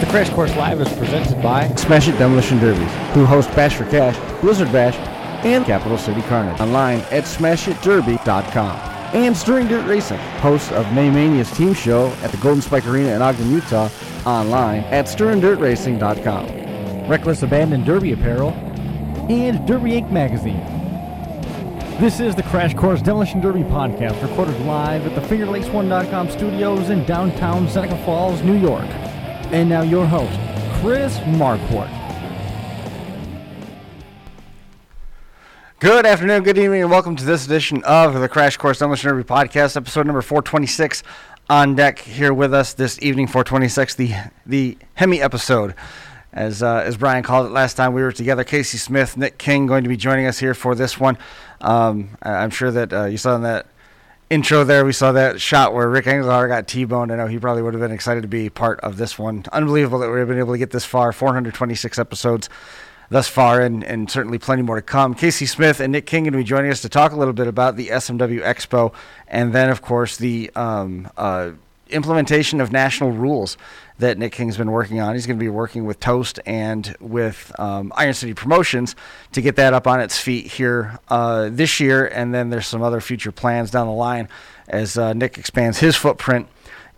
The Crash Course Live is presented by Smash It Demolition Derbies, who host Bash for Cash, Blizzard Bash, and Capital City Carnage. Online at smashitderby.com. And Stirring Dirt Racing, host of May Mania's team show at the Golden Spike Arena in Ogden, Utah, online at stirringdirtracing.com. Reckless Abandon Derby Apparel and Derby Inc. Magazine. This is the Crash Course Demolition Derby podcast, recorded live at the FingerLakes1.com studios in downtown Seneca Falls, New York. And now your host, Chris Marquardt. Good afternoon, good evening, and welcome to this edition of the Crash Course Demolition Derby podcast, episode number 426 on deck here with us this evening, 426, the the Hemi episode. As, uh, as Brian called it last time we were together, Casey Smith, Nick King going to be joining us here for this one. Um, I'm sure that uh, you saw that intro there, we saw that shot where Rick Engelhauer got T-boned. I know he probably would have been excited to be part of this one. Unbelievable that we've been able to get this far, 426 episodes thus far, and, and certainly plenty more to come. Casey Smith and Nick King going to be joining us to talk a little bit about the SMW Expo, and then, of course, the um, uh, implementation of national rules that Nick King's been working on. He's going to be working with Toast and with um, Iron City Promotions to get that up on its feet here uh, this year, and then there's some other future plans down the line as uh, Nick expands his footprint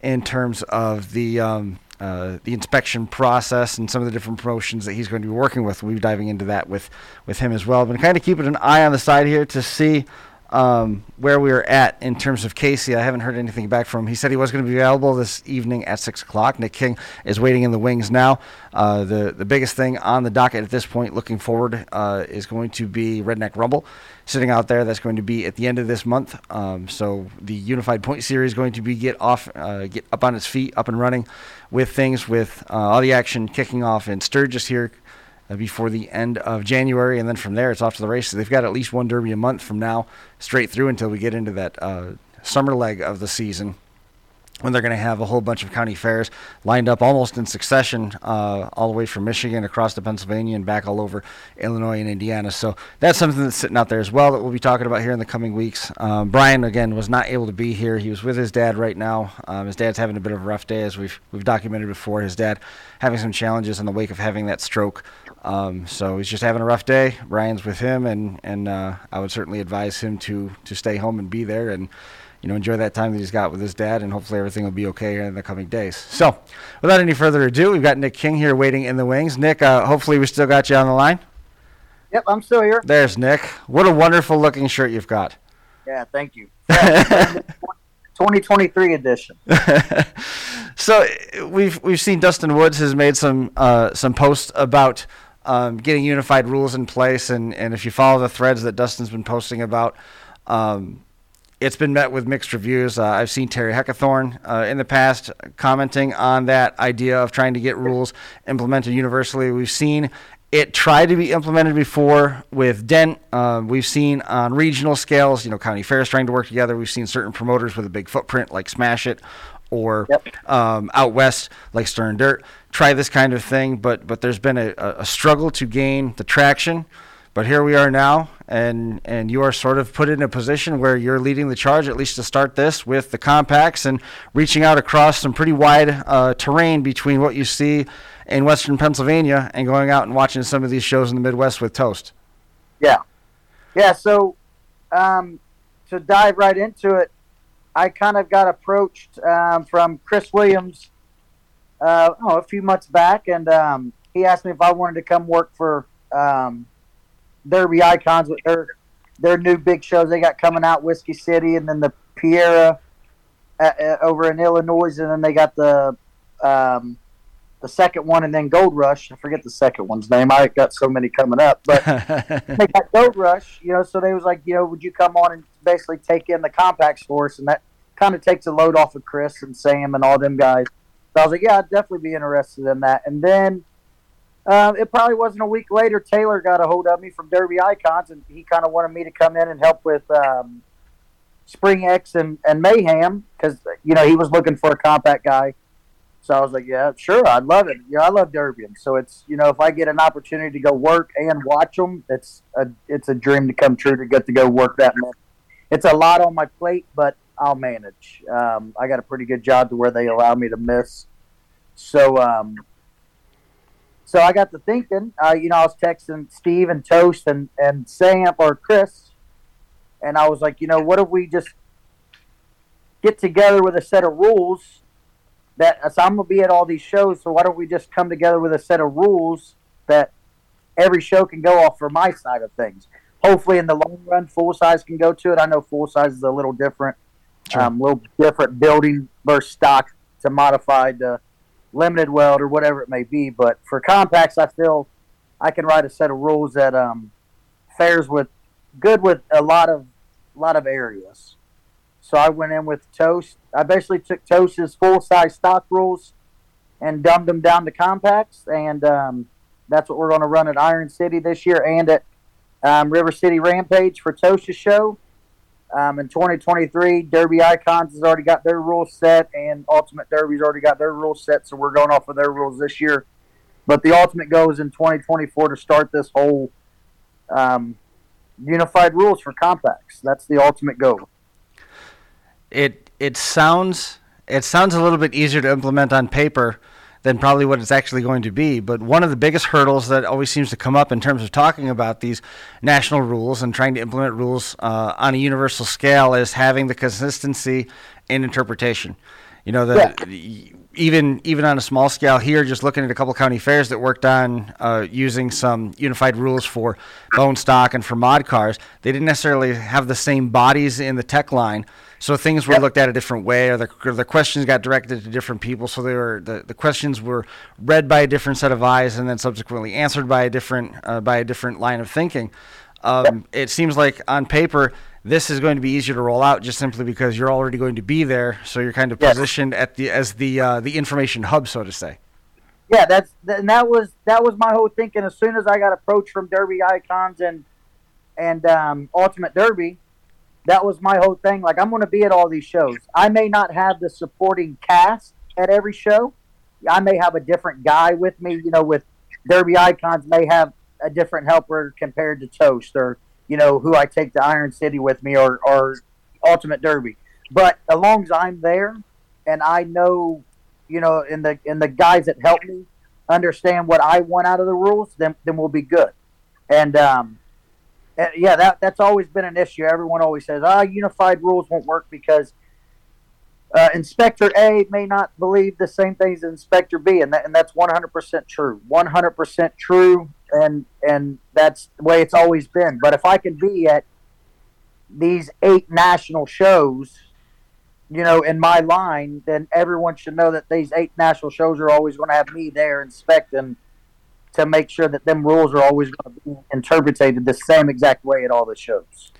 in terms of the um, uh, the inspection process and some of the different promotions that he's going to be working with. We'll be diving into that with with him as well. Been kind of keeping an eye on the side here to see um, where we are at in terms of Casey. I haven't heard anything back from him. He said he was going to be available this evening at six o'clock. Nick King is waiting in the wings now. Uh, the the biggest thing on the docket at this point, looking forward, uh, is going to be Redneck Rumble sitting out there. That's going to be at the end of this month. Um, so the Unified Point Series is going to be get off, uh, get up on its feet, up and running with things, with uh, all the action kicking off in Sturgis here before the end of January, and then from there it's off to the races. They've got at least one Derby a month from now, straight through until we get into that uh, summer leg of the season, when they're going to have a whole bunch of county fairs lined up almost in succession, uh, all the way from Michigan across to Pennsylvania and back all over Illinois and Indiana. So that's something that's sitting out there as well that we'll be talking about here in the coming weeks. Um, Brian again was not able to be here. He was with his dad right now. Um, his dad's having a bit of a rough day, as we've we've documented before. His dad having some challenges in the wake of having that stroke. Um, so he's just having a rough day. Brian's with him, and and uh, I would certainly advise him to to stay home and be there and you know, enjoy that time that he's got with his dad, and hopefully everything will be okay in the coming days. So, without any further ado, we've got Nick King here waiting in the wings. Nick, uh, hopefully we still got you on the line. Yep, I'm still here. There's Nick. What a wonderful looking shirt you've got. Yeah, thank you. 2023 edition. so we've we've seen Dustin Woods has made some uh, some posts about um, getting unified rules in place, and, and if you follow the threads that Dustin's been posting about. Um, it's been met with mixed reviews. Uh, I've seen Terry Heckathorn uh, in the past commenting on that idea of trying to get rules implemented universally. We've seen it tried to be implemented before with Dent. Uh, we've seen on regional scales, you know, county fairs trying to work together. We've seen certain promoters with a big footprint like Smash It or Yep. um, out west like Stirring Dirt try this kind of thing, but but there's been a, a struggle to gain the traction. But here we are now, and and you are sort of put in a position where you're leading the charge, at least to start this, with the compacts and reaching out across some pretty wide uh, terrain between what you see in Western Pennsylvania and going out and watching some of these shows in the Midwest with Toast. Yeah. Yeah, so um, to dive right into it, I kind of got approached um, from Chris Williams uh, oh, a few months back, and um, he asked me if I wanted to come work for um, Derby Icons with their their new big shows they got coming out, Whiskey City, and then the Peoria uh, uh, over in Illinois, and then they got the um, the second one, and then Gold Rush. I forget the second one's name. I got so many coming up, but they got Gold Rush, you know, so they was like, you know, would you come on and basically take in the compacts for us? And that kind of takes a load off of Chris and Sam and all them guys. So I was like, yeah, I'd definitely be interested in that. And then um, it probably wasn't a week later, Taylor got a hold of me from Derby Icons, and he kind of wanted me to come in and help with um, Spring X and, and Mayhem because, you know, he was looking for a compact guy. So I was like, yeah, sure, I'd love it. Yeah, I love Derby. So it's, you know, if I get an opportunity to go work and watch them, it's a, it's a dream to come true to get to go work that much. It's a lot on my plate, but I'll manage. Um, I got a pretty good job to where they allow me to miss. So, um, so I got to thinking. Uh, you know, I was texting Steve and Toast and and Sam or Chris, and I was like, you know, what if we just get together with a set of rules that so I'm gonna be at all these shows. So why don't we just come together with a set of rules that every show can go off for my side of things. Hopefully, in the long run, full size can go to it. I know full size is a little different, Sure. um, little different building versus stock to modified to limited weld or whatever it may be. But for compacts, I feel I can write a set of rules that um, fares with good with a lot of lot of areas. So I went in with Toast. I basically took Toast's full size stock rules and dumbed them down to compacts, and um, that's what we're going to run at Iron City this year and at um, River City Rampage for Toast's show. Um, in 2023, Derby Icons has already got their rules set, and Ultimate Derby's already got their rules set, so we're going off of their rules this year. But the Ultimate goes in 2024 to start this whole um, unified rules for compacts. That's the ultimate goal. it it sounds it sounds a little bit easier to implement on paper than probably what it's actually going to be. But one of the biggest hurdles that always seems to come up in terms of talking about these national rules and trying to implement rules uh, on a universal scale is having the consistency in interpretation. You know, the even even on a small scale here, just looking at a couple county fairs that worked on uh, using some unified rules for bone stock and for mod cars, they didn't necessarily have the same bodies in the tech line. So things were Yep. looked at a different way, or the, or the questions got directed to different people. So they were the, the questions were read by a different set of eyes, and then subsequently answered by a different uh, by a different line of thinking. Um, it seems like on paper this is going to be easier to roll out just simply because you're already going to be there, so you're kind of Yes. positioned at the as the uh, the information hub, so to say. Yeah, that's and that was that was my whole thinking. As soon as I got approached from Derby Icons and and um, Ultimate Derby, that was my whole thing. Like I'm going to be at all these shows. I may not have the supporting cast at every show. I may have a different guy with me. You know, with Derby Icons, may have a different helper compared to Toast or you know who I take to Iron City with me or or Ultimate Derby. But as long as I'm there and I know you know, and the and the guys that help me understand what I want out of the rules, then then we'll be good. And um, yeah, that that's always been an issue. Everyone always says, "Ah, unified rules won't work because uh, Inspector A may not believe the same things as Inspector B," and that, and that's one hundred percent true. One hundred percent true, and and that's the way it's always been. But if I can be at these eight national shows you know, in my line, then everyone should know that these eight national shows are always going to have me there inspecting to make sure that them rules are always going to be interpreted the same exact way at all the shows.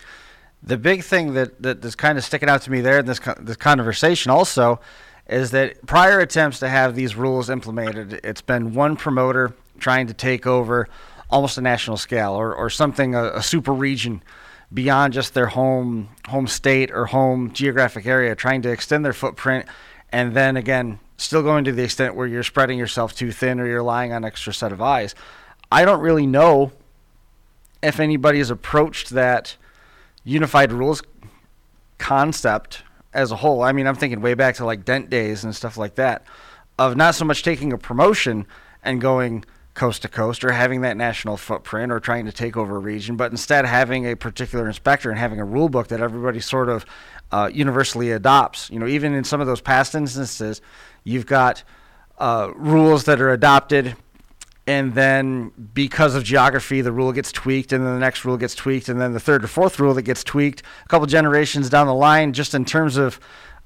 The big thing that, that is kind of sticking out to me there in this this conversation also is that prior attempts to have these rules implemented, it's been one promoter trying to take over almost a national scale or, or something a, a super region beyond just their home home state or home geographic area, trying to extend their footprint, and then again still going to the extent where you're spreading yourself too thin or you're relying on extra set of eyes. I don't really know if anybody has approached that unified rules concept as a whole. I mean, I'm thinking way back to like dent days and stuff like that, of not so much taking a promotion and going coast to coast or having that national footprint or trying to take over a region, but instead having a particular inspector and having a rule book that everybody sort of uh, universally adopts. You know, even in some of those past instances, you've got uh, rules that are adopted and then because of geography the rule gets tweaked and then the next rule gets tweaked and then the third or fourth rule that gets tweaked. A couple generations down the line just in terms of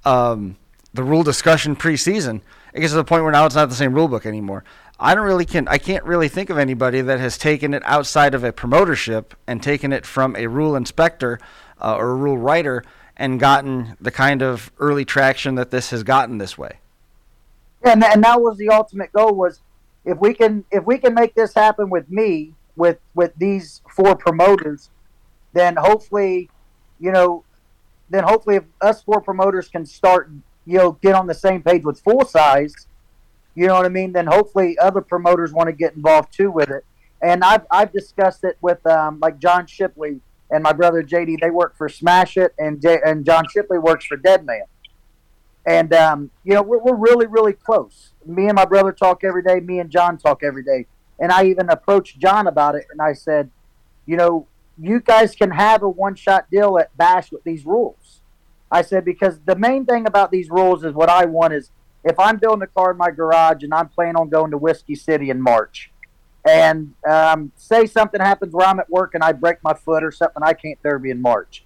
um, the rule discussion preseason it gets to the point where now it's not the same rule book anymore. I don't really can i can't really think of anybody that has taken it outside of a promotership and taken it from a rule inspector uh, or a rule writer and gotten the kind of early traction that this has gotten this way And and that was the ultimate goal was if we can if we can make this happen with me with with these four promoters, then hopefully, you know, then hopefully if us four promoters can start you know get on the same page with full size, you know what I mean. Then hopefully other promoters want to get involved too with it. And I've I've discussed it with um, like John Shipley and my brother JD. They work for Smash It, and J- and John Shipley works for Dead Man and um, you know we're, we're really really close me and my brother talk every day me and john talk every day and I even approached John about it, and I said, you know, you guys can have a one shot deal at Bash with these rules. I said because the main thing about these rules is what I want is if I'm building a car in my garage and I'm planning on going to Whiskey City in March, and um, say something happens where I'm at work and I break my foot or something, I can't derby in March.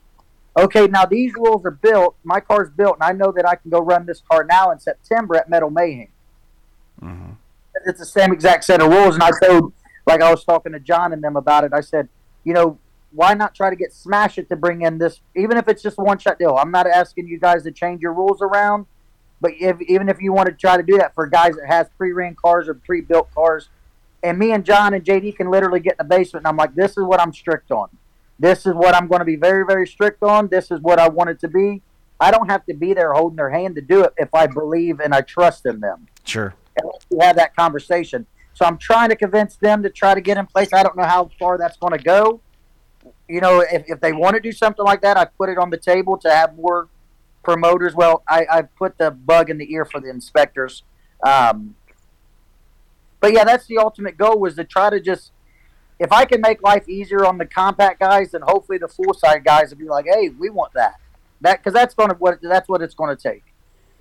Okay, now these rules are built. My car's built, and I know that I can go run this car now in September at Metal Mayhem. Mm-hmm. It's the same exact set of rules, and I told, like I was talking to John and them about it. I said, you know, why not try to get Smash It to bring in this, even if it's just a one shot deal? I'm not asking you guys to change your rules around, but if, even if you want to try to do that for guys that has pre ran cars or pre built cars, and me and John and JD can literally get in the basement, and I'm like, this is what I'm strict on. This is what I'm going to be very, very strict on. This is what I want it to be. I don't have to be there holding their hand to do it if I believe and I trust in them. Sure. And we have that conversation. So I'm trying to convince them to try to get in place. I don't know how far that's going to go. You know, if, if they want to do something like that, I put it on the table to have more promoters. Well, I, I put the bug in the ear for the inspectors. Um, but yeah, that's the ultimate goal was to try to just if I can make life easier on the compact guys, then hopefully the full side guys will be like, hey, we want that. That because that's going to what that's what it's going to take.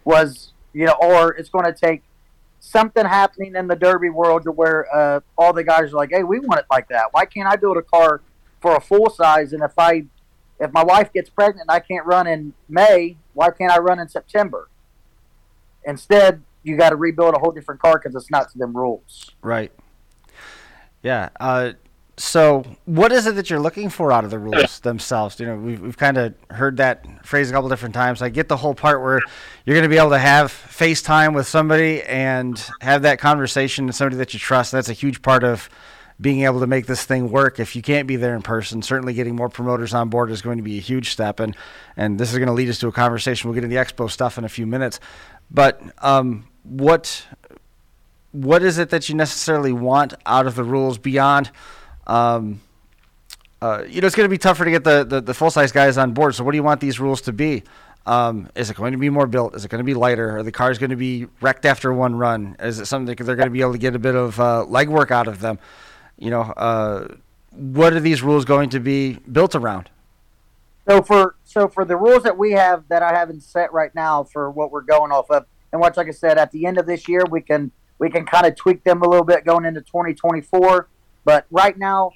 Was you know, or it's going to take something happening in the derby world to where uh, all the guys are like, hey, we want it like that. Why can't I build a car for a full size? And if I if my wife gets pregnant and I can't run in May, why can't I run in September? Instead, you got to rebuild a whole different car because it's not to them rules. Right. Yeah. Uh, so, what is it that you're looking for out of the rules themselves? You know, we've, we've kind of heard that phrase a couple different times. I get the whole part where you're going to be able to have FaceTime with somebody and have that conversation with somebody that you trust. That's a huge part of being able to make this thing work. If you can't be there in person, certainly getting more promoters on board is going to be a huge step. And, and this is going to lead us to a conversation. We'll get into the expo stuff in a few minutes. But um, what what is it that you necessarily want out of the rules beyond – um, uh, you know, it's going to be tougher to get the, the, the full size guys on board. So, what do you want these rules to be? Um, is it going to be more built? Is it going to be lighter? Are the cars going to be wrecked after one run? Is it something they're going to be able to get a bit of uh, legwork out of them? You know, uh, what are these rules going to be built around? So for so for the rules that we have that I haven't set right now for what we're going off of, and watch like I said, at the end of this year we can we can kind of tweak them a little bit going into 2024. But right now,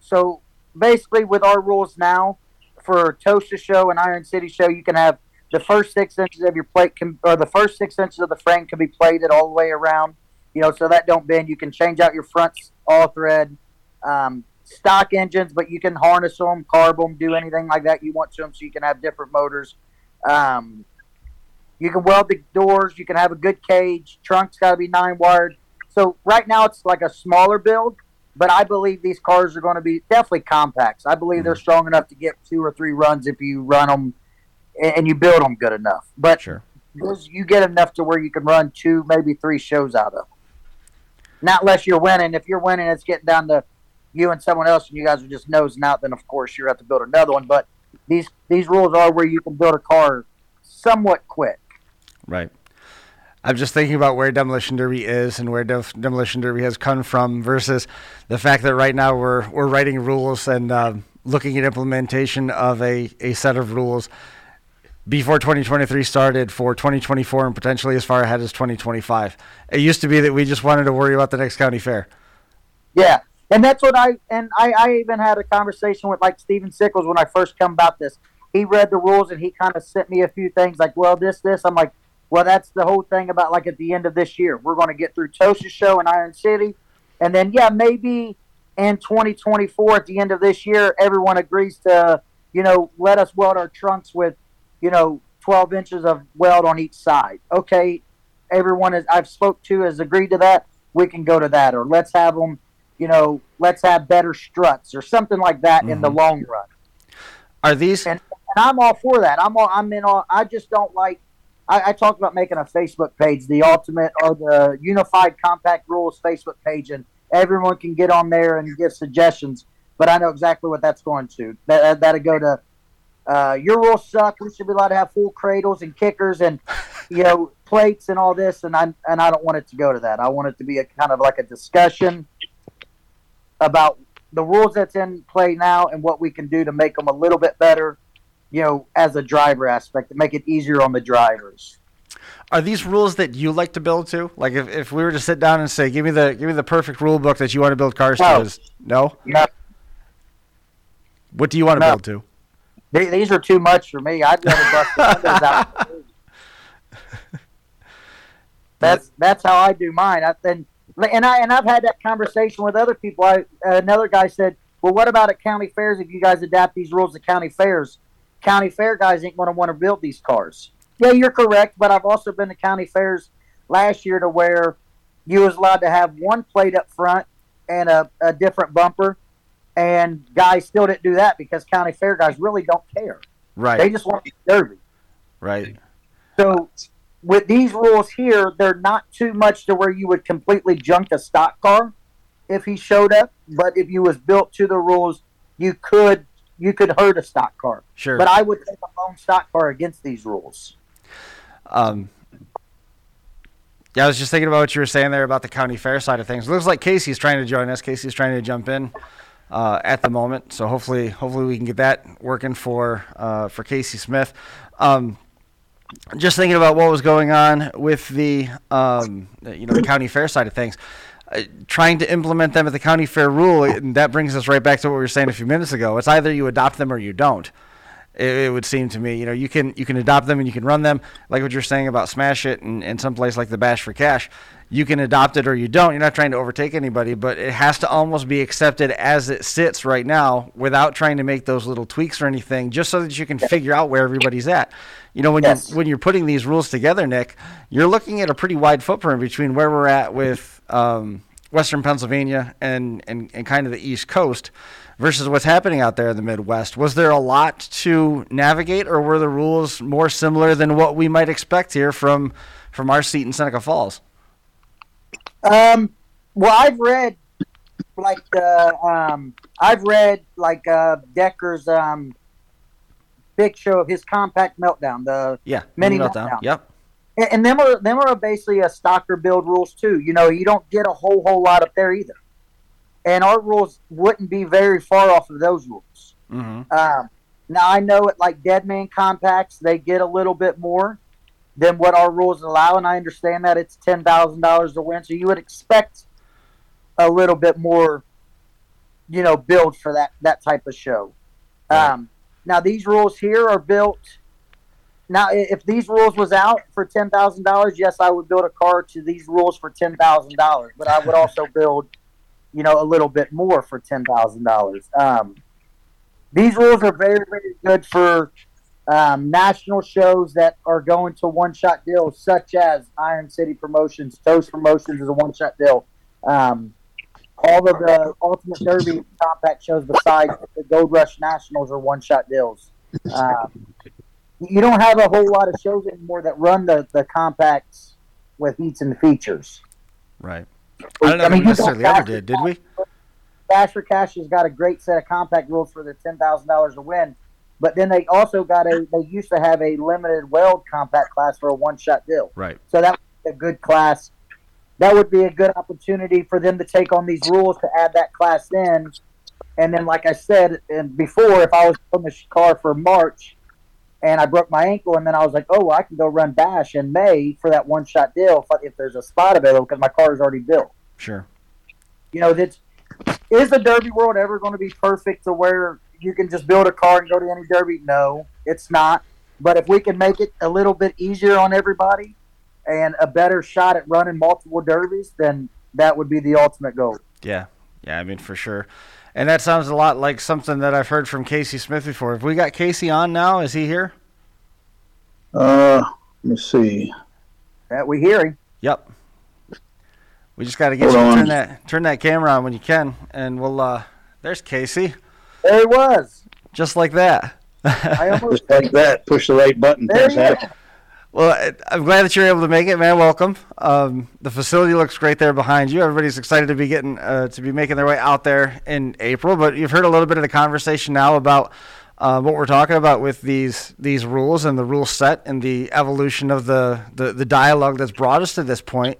so basically with our rules now for Tosa show and Iron City show, you can have the first six inches of your plate can, or the first six inches of the frame can be plated all the way around. You know, so that don't bend. You can change out your fronts all thread. Um, stock engines, but you can harness them, carb them, do anything like that you want to them, so you can have different motors. Um, you can weld the doors. You can have a good cage. Trunk's got to be nine wired. So right now it's like a smaller build, but I believe these cars are going to be definitely compacts. I believe mm-hmm. they're strong enough to get two or three runs if you run them and you build them good enough. But sure. you get enough to where you can run two, maybe three shows out of. Not unless you're winning. If you're winning, it's getting down to you and someone else, and you guys are just nosing out. Then of course you have to build another one. But these these rules are where you can build a car somewhat quick. Right. I'm just thinking about where Demolition Derby is and where Demolition Derby has come from versus the fact that right now we're we're writing rules and uh, looking at implementation of a, a set of rules before 2023 started for 2024 and potentially as far ahead as 2025. It used to be that we just wanted to worry about the next county fair. Yeah, and that's what I and I, I even had a conversation with like Steven Sickles when I first come about this. He read the rules and he kind of sent me a few things like, well, this, this. I'm like, well, that's the whole thing about like at the end of this year. We're going to get through Tosa's show in Iron City. And then, yeah, maybe in 2024 at the end of this year, everyone agrees to, you know, let us weld our trunks with, you know, 12 inches of weld on each side. Okay, everyone is I've spoke to has agreed to that. We can go to that, or let's have them, you know, let's have better struts or something like that mm-hmm. in the mm-hmm. long run. Are these? And, and I'm all for that. I'm all. I'm in all. I just don't like I, I, talked about making a Facebook page, the ultimate or the unified compact rules Facebook page, and everyone can get on there and give suggestions. But I know exactly what that's going to. That that'll go to uh, your rules suck. We should be allowed to have full cradles and kickers and you know plates and all this. And I and I don't want it to go to that. I want it to be a kind of like a discussion about the rules that's in play now and what we can do to make them a little bit better. You know, as a driver aspect, to make it easier on the drivers. Are these rules that you like to build to? Like if, if we were to sit down and say, give me the give me the perfect rule book that you want to build cars No. to, is no? No, What do you want to No. build to? they- these are too much for me. I'd rather bust the windows out. That's that's how I do mine. I and and I and I've had that conversation with other people. I another guy said, "Well, what about at county fairs? If you guys adapt these rules to county fairs, county fair guys ain't going to want to build these cars." Yeah, you're correct. But I've also been to county fairs last year to where you was allowed to have one plate up front and a, a different bumper, and guys still didn't do that because county fair guys really don't care. Right. They just want to be derby. right. So with these rules here, they're not too much to where you would completely junk a stock car if he showed up. But if you was built to the rules, you could you could hurt a stock car. Sure. But I would take a lone stock car against these rules. Um, yeah, I was just thinking about what you were saying there about the county fair side of things. It looks like Casey's trying to join us. Casey's trying to jump in uh, at the moment, so hopefully, hopefully we can get that working for uh, for Casey Smith. Um, just thinking about what was going on with the um, you know the county fair side of things. Uh, trying to implement them at the county fair rule, and that brings us right back to what we were saying a few minutes ago. It's either you adopt them or you don't it, it would seem to me. You know, you can you can adopt them and you can run them, like what you're saying about Smash It and, and someplace like the Bash for Cash. You can adopt it or you don't. You're not trying to overtake anybody, but it has to almost be accepted as it sits right now without trying to make those little tweaks or anything, just so that you can figure out where everybody's at. You know, when Yes. you when you're putting these rules together, Nick, you're looking at a pretty wide footprint between where we're at with um, Western Pennsylvania and, and, and kind of the East Coast versus what's happening out there in the Midwest. Was there a lot to navigate, or were the rules more similar than what we might expect here from from our seat in Seneca Falls? Um, well, I've read like uh, um, I've read like uh, Decker's um, big show of his compact meltdown. The Yeah, Mini meltdown. meltdown. Yep. And, and them are them are basically a stocker build rules too. You know, you don't get a whole whole lot up there either. And our rules wouldn't be very far off of those rules. hmm Um, now I know it like Dead Man compacts, they get a little bit more than what our rules allow, and I understand that it's ten thousand dollars to win, so you would expect a little bit more, you know, build for that that type of show. Right. Um, now these rules here are built. Now, if these rules was out for ten thousand dollars, yes, I would build a car to these rules for ten thousand dollars. But I would also build, you know, a little bit more for ten thousand dollars. Um, these rules are very, very good for um, national shows that are going to one-shot deals, such as Iron City Promotions, Toast Promotions is a one-shot deal. Um, all of the Ultimate Derby compact shows, besides the Gold Rush Nationals, are one-shot deals. Um, you don't have a whole lot of shows anymore that run the, the compacts with heats and features. Right. I don't know I mean, we you don't necessarily ever did, did we? Bash for Cash has got a great set of compact rules for the ten thousand dollars to win, but then they also got a. They used to have a limited weld compact class for a one shot deal, Right. so that would be a good class. That would be a good opportunity for them to take on these rules to add that class in, and then, like I said and before, if I was on the car for March, and I broke my ankle, and then I was like, oh, well, I can go run Bash in May for that one shot deal if, if there's a spot available because my car is already built Sure. you know that's is the derby world ever going to be perfect to where you can just build a car and go to any derby no it's not but if we can make it a little bit easier on everybody and a better shot at running multiple derbies then that would be the ultimate goal Yeah. Yeah, I mean, for sure. And that sounds a lot like something that I've heard from Casey Smith before. Have we got Casey on now? Is he here? Uh, let me see. that we hearing Yep. We just got to get Hold you on. turn that turn that camera on when you can, and we'll. uh There's Casey, there he was just like that. i almost Just like that, push the right button. there he is. Well, I'm glad that you're able to make it, man. Welcome. Um, the facility looks great there behind you. Everybody's excited to be getting uh, to be making their way out there in April. But you've heard a little bit of the conversation now about. Uh, what we're talking about with these these rules and the rule set and the evolution of the, the, the dialogue that's brought us to this point.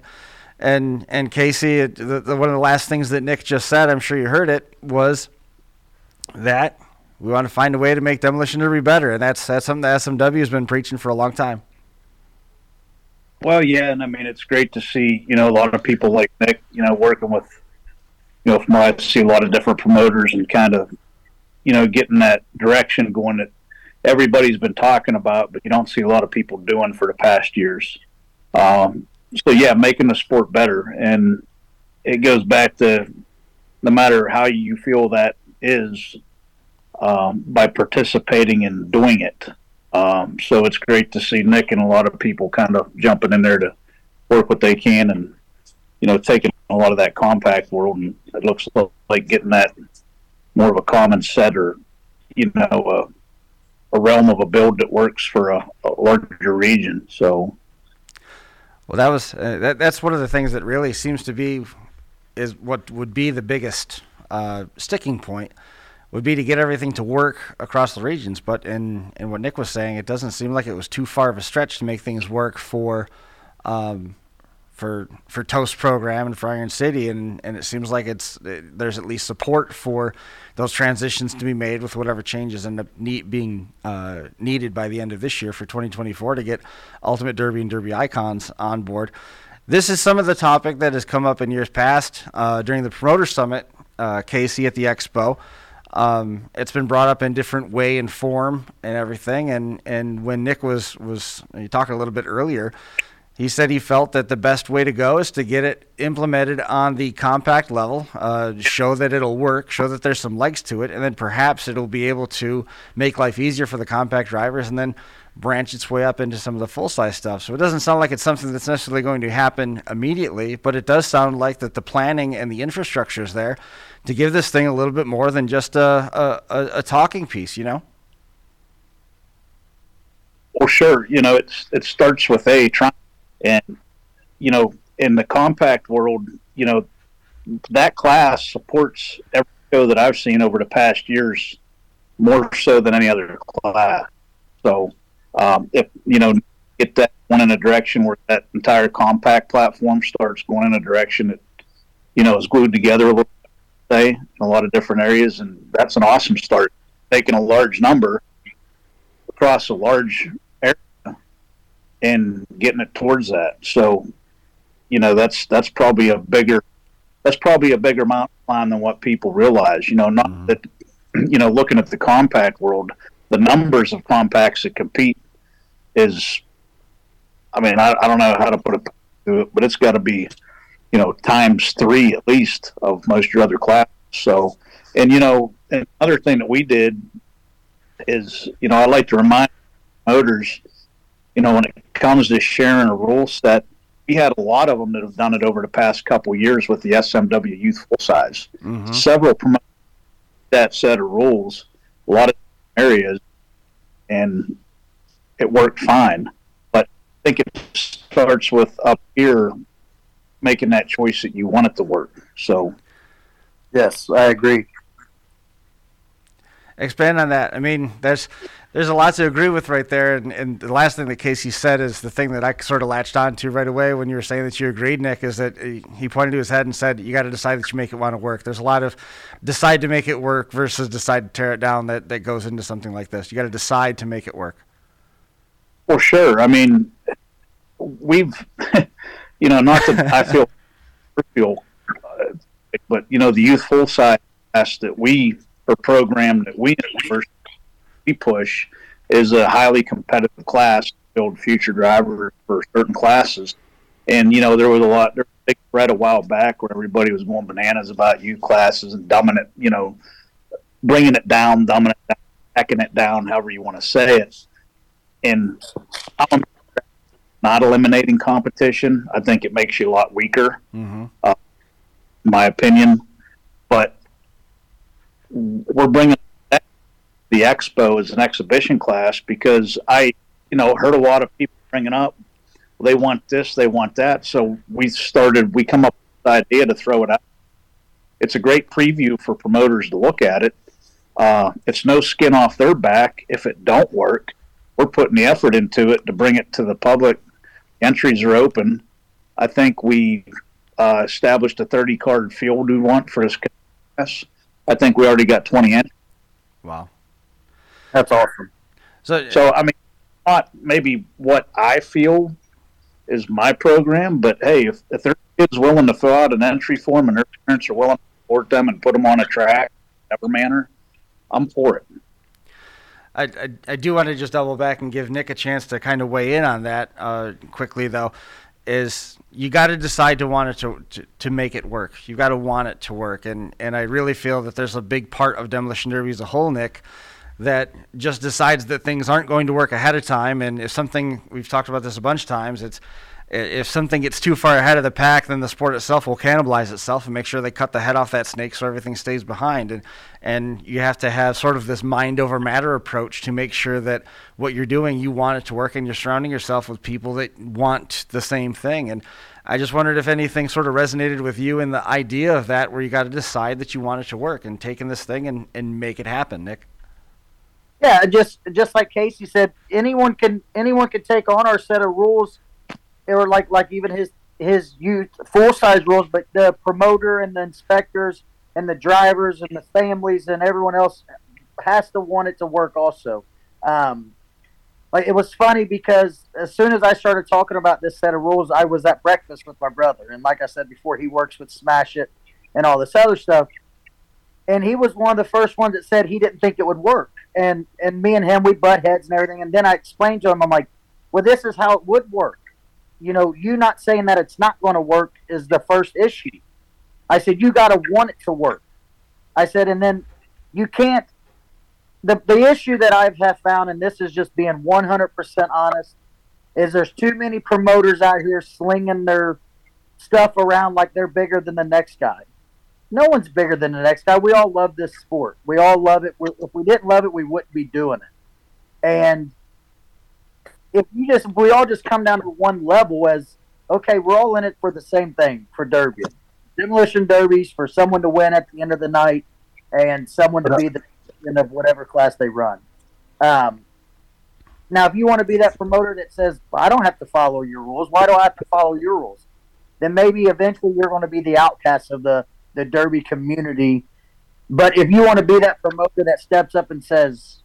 And and Casey, the, the, one of the last things that Nick just said, I'm sure you heard it, was that we want to find a way to make demolition derby better, and that's that's something that SMW has been preaching for a long time. Well, yeah, and I mean it's great to see you know a lot of people like Nick, you know, working with you know from I see a lot of different promoters and kind of you know getting that direction going that everybody's been talking about, but you don't see a lot of people doing for the past years. Um, so yeah, making the sport better, and it goes back to no matter how you feel that is um, by participating and doing it. Um, so it's great to see Nick and a lot of people kind of jumping in there to work what they can and you know taking a lot of that compact world and it looks like getting that more of a common set or you know a, a realm of a build that works for a, a larger region. So well, that was uh, that, that's one of the things that really seems to be is what would be the biggest uh, sticking point would be to get everything to work across the regions. But in in what Nick was saying, it doesn't seem like it was too far of a stretch to make things work for um, for for Toast program and for Iron City, and and it seems like it's there's at least support for those transitions to be made with whatever changes end up need, being uh, needed by the end of this year for 2024 to get Ultimate Derby and Derby Icons on board. This is some of the topic that has come up in years past uh, during the promoter summit, uh, Casey at the expo. Um, it's been brought up in different way and form and everything. And, and when Nick was was talking a little bit earlier, he said he felt that the best way to go is to get it implemented on the compact level, uh, show that it'll work, show that there's some legs to it, and then perhaps it'll be able to make life easier for the compact drivers, and then branch its way up into some of the full size stuff. So it doesn't sound like it's something that's necessarily going to happen immediately, but it does sound like that the planning and the infrastructure is there to give this thing a little bit more than just a, a, a talking piece, you know? Well, sure. You know, it's it starts with a trying, and you know, in the compact world, you know, that class supports every show that I've seen over the past years more so than any other class. So, um, if you know, get that one in a direction where that entire compact platform starts going in a direction that you know is glued together a little say in a lot of different areas, and that's an awesome start. Taking a large number across a large area and getting it towards that. So, you know, that's that's probably a bigger that's probably a bigger mountain climb than what people realize. You know, not mm-hmm. that you know, looking at the compact world, the numbers of compacts that compete is, I mean, I, I don't know how to put it, but it's got to be you know, times three at least of most of your other classes. So, and you know, another thing that we did is, you know, I like to remind motors, you know, when it comes to sharing a rule set, we had a lot of them that have done it over the past couple years with the SMW Youth Full Size. Mm-hmm. Several promote that set of rules, a lot of areas, and it worked fine. But I think it starts with up here making that choice that you want it to work. So, yes, I agree. Expand on that. I mean, there's there's a lot to agree with right there. And, and the last thing that Casey said is the thing that I sort of latched on to right away when you were saying that you agreed, Nick, is that he pointed to his head and said, you got to decide that you make it want to work. There's a lot of decide to make it work versus decide to tear it down that, that goes into something like this. You got to decide to make it work. Well, sure. I mean, we've you know, not that I feel feel, uh, but you know, the youthful side that we or program that we we push is a highly competitive class to build future drivers for certain classes. And you know, there was a lot. There was a big thread a while back where everybody was going bananas about youth classes and dumbing it. You know, bringing it down, dumbing it down, backing it down, however you want to say it. And I'm not eliminating competition. I think it makes you a lot weaker, mm-hmm. uh, my opinion. But we're bringing the expo as an exhibition class because I, you know, heard a lot of people bringing up they want this, they want that. So we started, we come up with the idea to throw it out. It's a great preview for promoters to look at it. Uh, it's no skin off their back if it don't work. We're putting the effort into it to bring it to the public entries are open. I think we uh, established a 30 card field we want for this class. I think we already got 20 in. Wow. That's awesome. So, So, I mean, not maybe what I feel is my program, but hey, if, if there's kids willing to fill out an entry form and their parents are willing to support them and put them on a track, whatever manner, I'm for it. I, I, I do want to just double back and give Nick a chance to kind of weigh in on that uh, quickly, though. Is you got to decide to want it to, to, to make it work. You got to want it to work, and and I really feel that there's a big part of demolition derby as a whole, Nick, that just decides that things aren't going to work ahead of time, and if something we've talked about this a bunch of times, it's if something gets too far ahead of the pack, then the sport itself will cannibalize itself and make sure they cut the head off that snake so everything stays behind. And and you have to have sort of this mind over matter approach to make sure that what you're doing, you want it to work, and you're surrounding yourself with people that want the same thing. And I just wondered if anything sort of resonated with you in the idea of that, where you got to decide that you want it to work and taking this thing and, and make it happen, Nick. Yeah, just just like Casey said, anyone can anyone can take on our set of rules or like like even his his youth full size rules, but the promoter and the inspectors and the drivers and the families and everyone else has to want it to work also. Um, like it was funny because as soon as I started talking about this set of rules, I was at breakfast with my brother, and like I said before, he works with Smash It and all this other stuff. And he was one of the first ones that said he didn't think it would work. And and me and him we butt heads and everything. And then I explained to him, I'm like, well, this is how it would work you know, you not saying that it's not going to work is the first issue. I said, you got to want it to work. I said, and then you can't. The, the issue that I've have found, and this is just being 100% honest, is there's too many promoters out here slinging their stuff around like they're bigger than the next guy. No one's bigger than the next guy. We all love this sport. We all love it. We, if we didn't love it, we wouldn't be doing it. And if you just if we all just come down to one level as okay, we're all in it for the same thing for derby, demolition derbies for someone to win at the end of the night and someone to be the champion of whatever class they run. Um, now, if you want to be that promoter that says I don't have to follow your rules, why do I have to follow your rules? Then maybe eventually you're going to be the outcast of the the derby community. But if you want to be that promoter that steps up and says,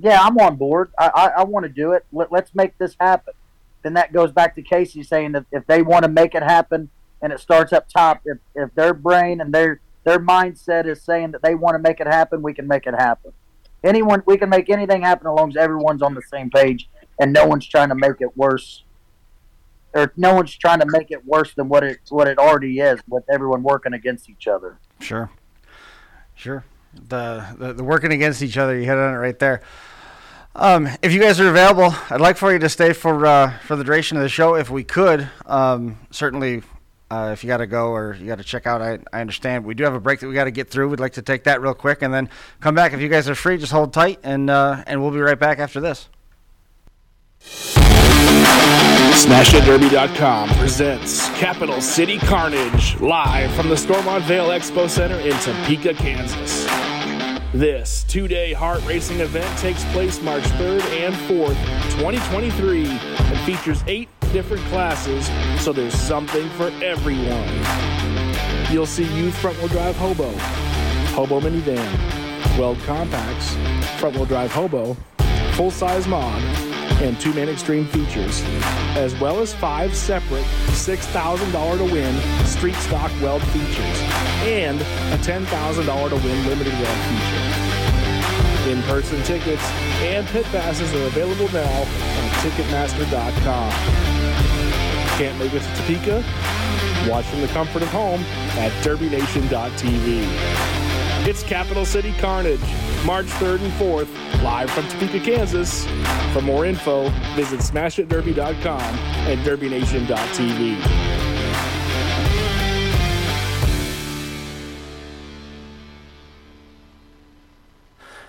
yeah, I'm on board. I, I, I want to do it. Let, let's make this happen. Then that goes back to Casey saying that if they want to make it happen and it starts up top, if, if their brain and their their mindset is saying that they want to make it happen, we can make it happen. Anyone, we can make anything happen as long as everyone's on the same page and no one's trying to make it worse, or no one's trying to make it worse than what it what it already is, with everyone working against each other. Sure, sure. The, the, the working against each other, you hit on it right there. Um, if you guys are available, I'd like for you to stay for uh, for the duration of the show, if we could. Um, certainly, uh, if you got to go or you got to check out, I, I understand. We do have a break that we got to get through. We'd like to take that real quick and then come back. If you guys are free, just hold tight, and uh, and we'll be right back after this. SmashItDerby.com presents Capital City Carnage live from the Stormont Vail Expo Center in Topeka, Kansas. This two day heart racing event takes place March 3rd and 4th, 2023, and features eight different classes, so there's something for everyone. You'll see youth front wheel drive hobo, hobo minivan, weld compacts, front wheel drive hobo, full size mod, and two man extreme features, as well as five separate $6,000 to win street stock weld features and a $10,000 to win limited weld feature. In person tickets and pit passes are available now on Ticketmaster.com. Can't make it to Topeka? Watch from the comfort of home at DerbyNation.tv. It's Capital City Carnage, March 3rd and 4th, live from Topeka, Kansas. For more info, visit SmashItDerby.com and DerbyNation.tv.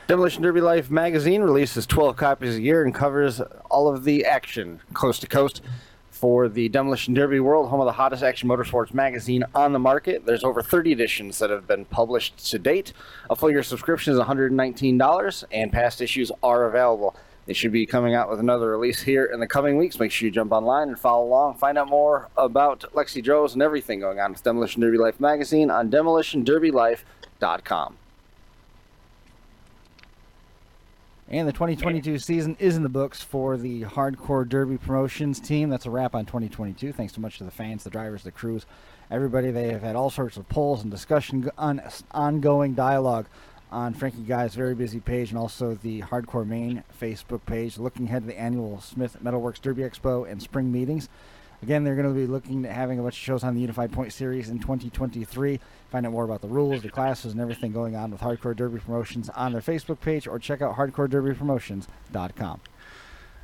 Demolition Derby Life magazine releases 12 copies a year and covers all of the action coast to coast for the Demolition Derby World, home of the hottest action motorsports magazine on the market. There's over 30 editions that have been published to date. A full year subscription is $119, and past issues are available. They should be coming out with another release here in the coming weeks. Make sure you jump online and follow along. Find out more about Lexi Droz and everything going on with Demolition Derby Life magazine on demolitionderbylife.com. And the 2022 season is in the books for the Hardcore Derby Promotions team. That's a wrap on 2022. Thanks so much to the fans, the drivers, the crews, everybody. They have had all sorts of polls and discussion, on, ongoing dialogue on Frankie Guy's very busy page and also the Hardcore Main Facebook page, looking ahead to the annual Smith Metalworks Derby Expo and spring meetings. Again, they're going to be looking at having a bunch of shows on the Unified Point Series in 2023. Find out more about the rules, the classes, and everything going on with Hardcore Derby Promotions on their Facebook page or check out hardcorederbypromotions.com.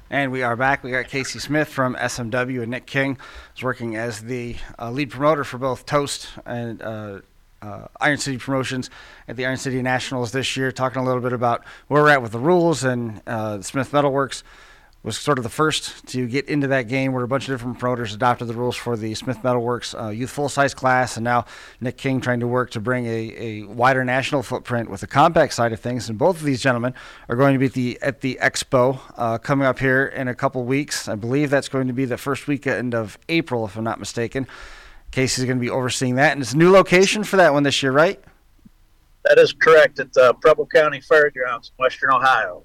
And we are back. We got Casey Smith from SMW and Nick King is working as the uh, lead promoter for both Toast and uh, uh, Iron City Promotions at the Iron City Nationals this year, talking a little bit about where we're at with the rules and uh, Smith Metalworks was sort of the first to get into that game where a bunch of different promoters adopted the rules for the Smith Metalworks uh, youth full size class. And now Nick King trying to work to bring a, a wider national footprint with the compact side of things. And both of these gentlemen are going to be at the, at the expo uh, coming up here in a couple weeks. I believe that's going to be the first weekend of April, if I'm not mistaken. Casey's going to be overseeing that. And it's a new location for that one this year, right? That is correct. At the Preble County Fairgrounds, Western Ohio.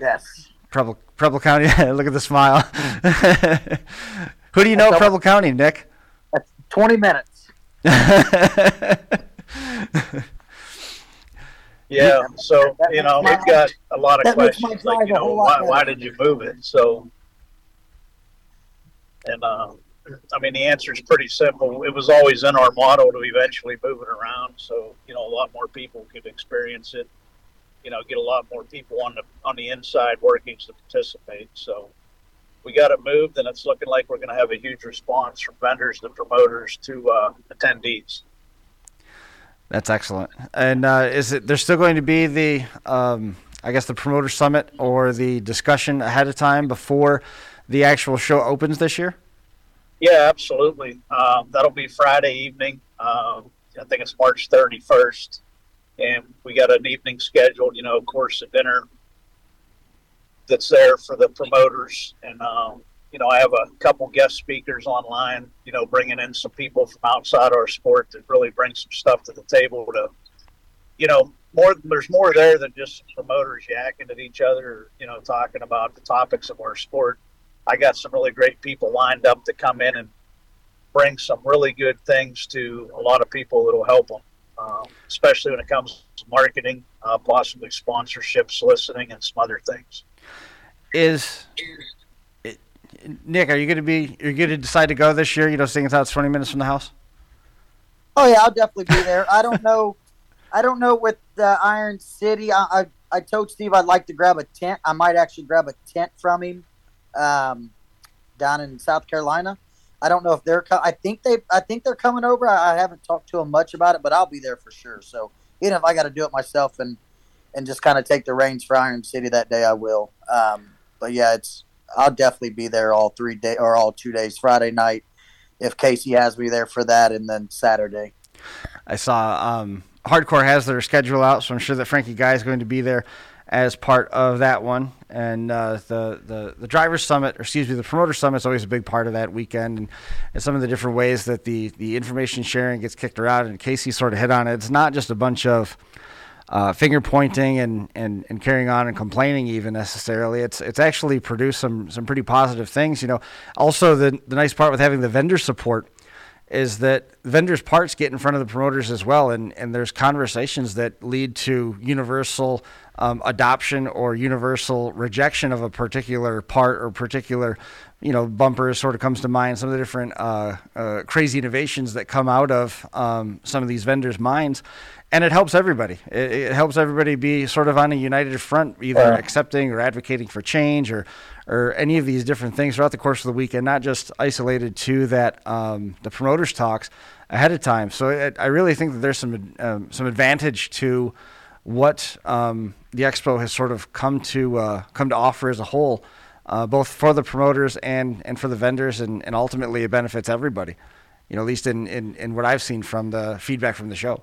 Yes. Preble, Preble County. Look at the smile. Who do you know, Preble County, Nick? That's 20 minutes. yeah, so, you know, we've got a lot of questions like, you know, why, why did you move it? So, and, uh, I mean, the answer is pretty simple. It was always in our model to eventually move it around so, you know, a lot more people could experience it you know, get a lot more people on the on the inside workings to participate. So we got it moved, and it's looking like we're going to have a huge response from vendors to promoters to uh, attendees. That's excellent. And uh, is it there's still going to be the um, I guess the promoter summit or the discussion ahead of time before the actual show opens this year? Yeah, absolutely. Um, that'll be Friday evening. Uh, I think it's March 31st and we got an evening scheduled. You know, of course, a dinner that's there for the promoters, and um, you know, I have a couple guest speakers online. You know, bringing in some people from outside our sport that really bring some stuff to the table to, you know, more. There's more there than just promoters yakking at each other. You know, talking about the topics of our sport. I got some really great people lined up to come in and bring some really good things to a lot of people that'll help them um, especially when it comes to marketing, uh, possibly sponsorship, soliciting, and some other things. Is it, Nick? Are you going to be? You're going to decide to go this year? You know, seeing as how it's 20 minutes from the house. Oh yeah, I'll definitely be there. I don't know. I don't know with the Iron City. I, I, I told Steve I'd like to grab a tent. I might actually grab a tent from him um, down in South Carolina. I don't know if they're. I think they. I think they're coming over. I, I haven't talked to them much about it, but I'll be there for sure. So even if I got to do it myself and and just kind of take the reins for Iron City that day, I will. Um, but yeah, it's. I'll definitely be there all three day or all two days. Friday night, if Casey has me there for that, and then Saturday. I saw um, Hardcore has their schedule out, so I'm sure that Frankie Guy is going to be there as part of that one. And uh, the, the the drivers summit, or excuse me, the promoter summit is always a big part of that weekend, and, and some of the different ways that the the information sharing gets kicked around. And Casey sort of hit on it. It's not just a bunch of uh, finger pointing and, and, and carrying on and complaining even necessarily. It's it's actually produced some some pretty positive things. You know, also the the nice part with having the vendor support is that vendors' parts get in front of the promoters as well, and, and there's conversations that lead to universal um, adoption or universal rejection of a particular part or particular, you know, bumper sort of comes to mind. Some of the different uh, uh, crazy innovations that come out of um, some of these vendors' minds, and it helps everybody. It, it, helps everybody be sort of on a united front, either accepting or advocating for change or or any of these different things throughout the course of the weekend, not just isolated to that um, the promoters talks ahead of time. So it, I really think that there's some um, some advantage to what um, the expo has sort of come to uh, come to offer as a whole, uh, both for the promoters and and for the vendors, and, and ultimately it benefits everybody. You know, at least in, in, in what I've seen from the feedback from the show.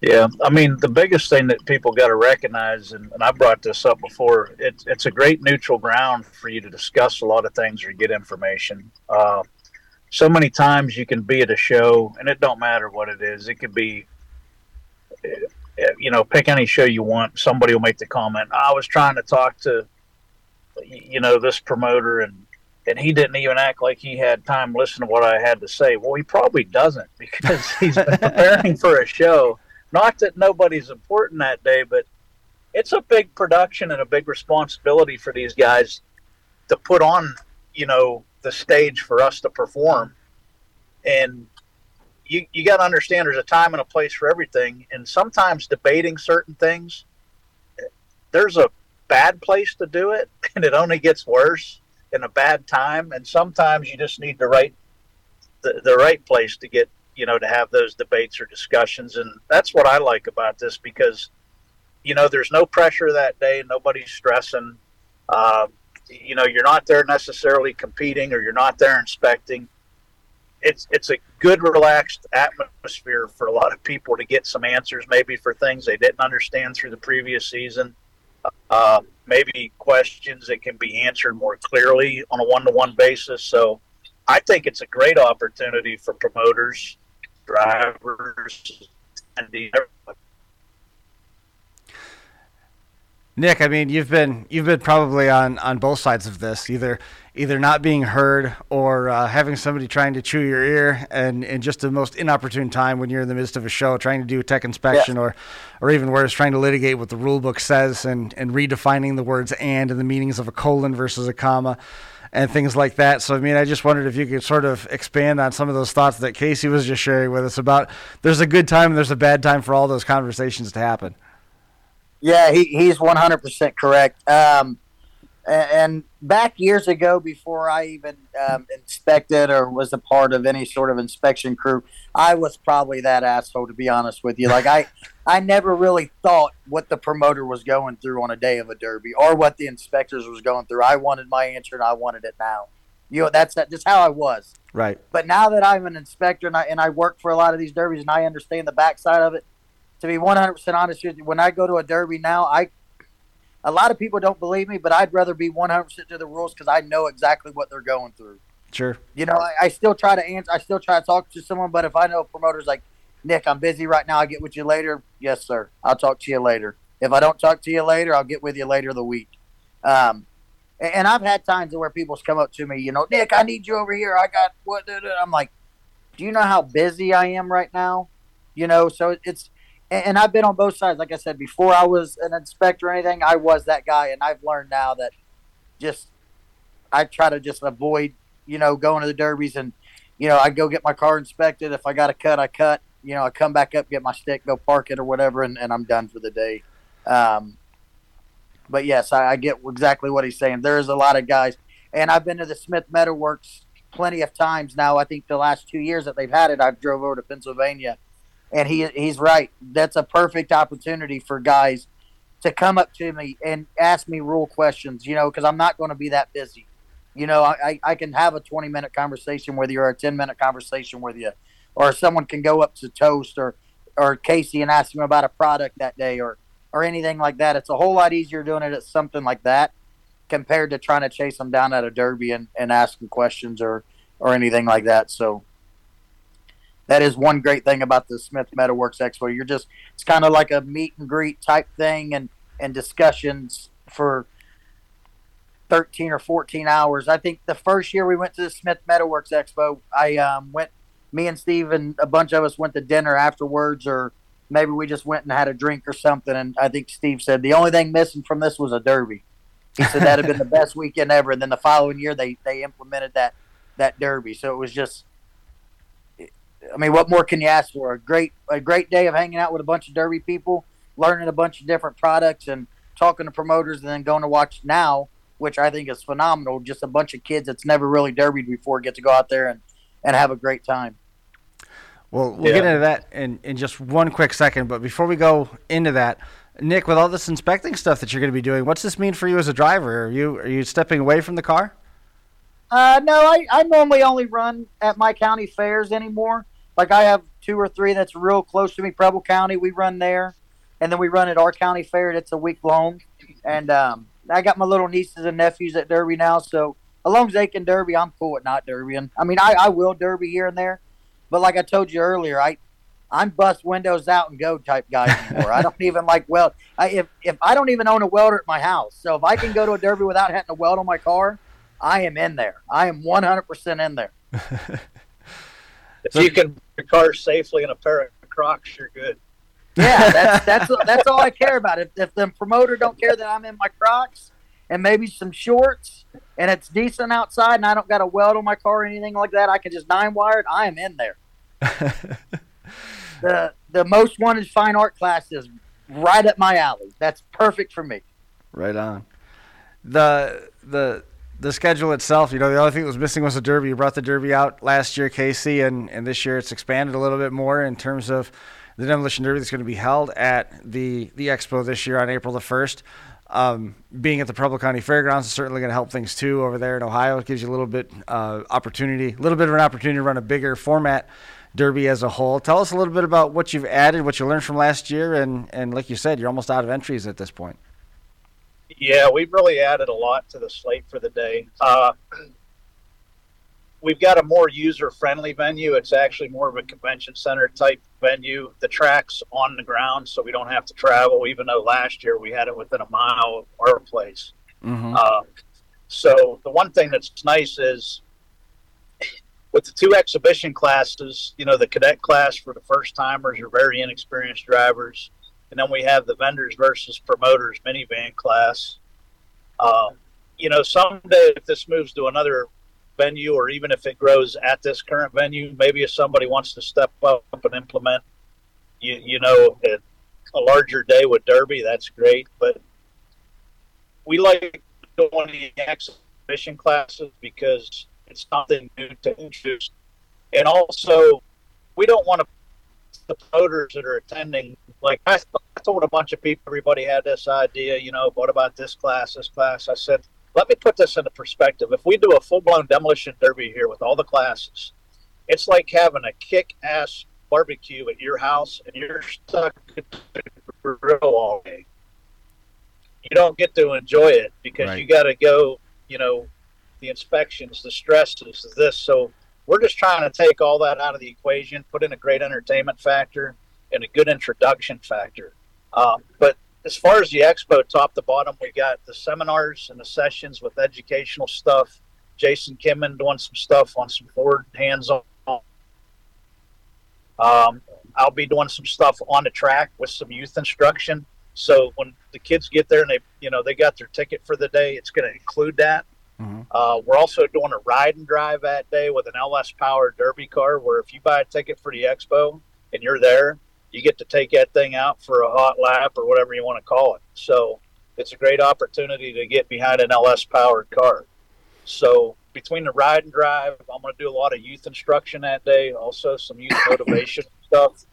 Yeah, I mean the biggest thing that people got to recognize, and, and I brought this up before, it's it's a great neutral ground for you to discuss a lot of things or get information. Uh, so many times you can be at a show, and it don't matter what it is. It could be, you know, pick any show you want. Somebody will make the comment. I was trying to talk to, you know, this promoter, and and he didn't even act like he had time to listen to what I had to say. Well, he probably doesn't because he's been preparing for a show not that nobody's important that day, but it's a big production and a big responsibility for these guys to put on, you know, the stage for us to perform. And you, you got to understand there's a time and a place for everything. And sometimes debating certain things, there's a bad place to do it, and it only gets worse in a bad time. And sometimes you just need the right the, the right place to get you know, to have those debates or discussions. And that's what I like about this because, you know, there's no pressure that day. Nobody's stressing. Uh, you know, you're not there necessarily competing or you're not there inspecting. It's it's a good, relaxed atmosphere for a lot of people to get some answers, maybe for things they didn't understand through the previous season. Uh, maybe questions that can be answered more clearly on a one-to-one basis. So, I think it's a great opportunity for promoters drivers, and Nick, I mean, you've been you've been probably on, on both sides of this, either either not being heard or uh, having somebody trying to chew your ear, and in just the most inopportune time when you're in the midst of a show, trying to do a tech inspection, or or even worse, trying to litigate what the rule book says and and redefining the words "and" and the meanings of a colon versus a comma and things like that. So, I mean, I just wondered if you could sort of expand on some of those thoughts that Casey was just sharing with us about there's a good time and there's a bad time for all those conversations to happen. Yeah, he, he's 100% correct. Um, and back years ago, before I even um, inspected or was a part of any sort of inspection crew, I was probably that asshole to be honest with you. Like I, I never really thought what the promoter was going through on a day of a derby or what the inspectors was going through. I wanted my answer and I wanted it now. You know, that's that, just how I was. Right. But now that I'm an inspector and I, and I work for a lot of these derbies and I understand the backside of it, to be 100% honest with you, when I go to a derby now, I a lot of people don't believe me, but I'd rather be 100% to the rules because I know exactly what they're going through. Sure. You know, I, I, still try to answer, I still try to talk to someone, but if I know promoters like, Nick, I'm busy right now, I'll get with you later. Yes, sir. I'll talk to you later. If I don't talk to you later, I'll get with you later the week. Um, and, and I've had times where people's come up to me, you know, Nick, I need you over here. I got what? I'm like, do you know how busy I am right now? You know, so it's and I've been on both sides. Like I said, before I was an inspector or anything, I was that guy, and I've learned now that just I try to just avoid, you know, going to the derbies, and you know, I go get my car inspected. If I got a cut, I cut. You know, I come back up, get my stick, go park it or whatever, and, and I'm done for the day. Um, but yes, I, I get exactly what he's saying. There is a lot of guys, and I've been to the Smith Metalworks plenty of times now. I think the last two years that they've had it, I've drove over to Pennsylvania and he he's right. That's a perfect opportunity for guys to come up to me and ask me rule questions. You know, because I'm not going to be that busy. You know, I, I can have a 20 minute conversation with you or a 10 minute conversation with you, or someone can go up to Toast or or Casey and ask him about a product that day or or anything like that. It's a whole lot easier doing it at something like that compared to trying to chase them down at a derby and, and asking questions or or anything like that. So that is one great thing about the Smith Metalworks Expo. You're just it's kind of like a meet and greet type thing and and discussions for 13 or 14 hours. I think the first year we went to the Smith Metalworks Expo, I um, went me and Steve and a bunch of us went to dinner afterwards or maybe we just went and had a drink or something and I think Steve said the only thing missing from this was a derby. He said that'd have been the best weekend ever and then the following year they they implemented that that derby. So it was just I mean, what more can you ask for? A great a great day of hanging out with a bunch of Derby people, learning a bunch of different products, and talking to promoters, and then going to watch now, which I think is phenomenal. Just a bunch of kids that's never really derbied before get to go out there and and have a great time. Well, we'll yeah. get into that in, in just one quick second. But before we go into that, Nick, with all this inspecting stuff that you're going to be doing, what's this mean for you as a driver? Are you are you stepping away from the car? Uh, no, I, I normally only run at my county fairs anymore like I have two or three that's real close to me. Preble County, we run there, and then we run at our county fair. It's a week long, and um, I got my little nieces and nephews at Derby now. So as long as they can Derby, I'm cool with not Derbying. I mean, I, I will Derby here and there, but like I told you earlier, I I'm bust windows out and go type guy anymore. I don't even like weld. I, if if I don't even own a welder at my house, so if I can go to a Derby without having to weld on my car, I am in there. I am 100% in there. if you can your car safely in a pair of Crocs, you're good. Yeah, that's that's that's all I care about. If if the promoter don't care that I'm in my Crocs and maybe some shorts and it's decent outside and I don't got a weld on my car or anything like that, I can just nine wire it. I am in there. the the most wanted fine art class is right up my alley. That's perfect for me. Right on. The the the schedule itself, you know, the only thing that was missing was the Derby. You brought the Derby out last year, Casey, and, and this year it's expanded a little bit more in terms of the Demolition Derby that's going to be held at the, the Expo this year on April the 1st. Um, being at the Preble County Fairgrounds is certainly going to help things too over there in Ohio. It gives you a little bit uh, opportunity, a little bit of an opportunity to run a bigger format derby as a whole. Tell us a little bit about what you've added, what you learned from last year, and and like you said, you're almost out of entries at this point. Yeah, we've really added a lot to the slate for the day. Uh, we've got a more user friendly venue. It's actually more of a convention center type venue. The track's on the ground, so we don't have to travel, even though last year we had it within a mile of our place. Mm-hmm. Uh, so the one thing that's nice is with the two exhibition classes, you know, the cadet class for the first timers are very inexperienced drivers and then we have the vendors versus promoters minivan class. Um, you know, someday if this moves to another venue, or even if it grows at this current venue, maybe if somebody wants to step up and implement, you you know, a, a larger day with Derby, that's great. But we like doing the exhibition classes because it's something new to introduce, and also we don't want to the voters that are attending, like I, I told a bunch of people, everybody had this idea, you know, what about this class, this class? I said, let me put this into perspective. If we do a full blown demolition derby here with all the classes, it's like having a kick ass barbecue at your house and you're stuck at the grill all day. You don't get to enjoy it because right. you got to go, you know, the inspections, the stresses, this. So we're just trying to take all that out of the equation, put in a great entertainment factor and a good introduction factor. Um, but as far as the expo, top to bottom, we got the seminars and the sessions with educational stuff. Jason Kimman doing some stuff on some Ford hands-on. Um, I'll be doing some stuff on the track with some youth instruction. So when the kids get there and they, you know, they got their ticket for the day, it's going to include that. Mm-hmm. Uh, we're also doing a ride and drive that day with an LS Power Derby car, where if you buy a ticket for the expo and you're there, you get to take that thing out for a hot lap or whatever you want to call it. So it's a great opportunity to get behind an LS powered car. So between the ride and drive, I'm going to do a lot of youth instruction that day, also some youth motivation stuff.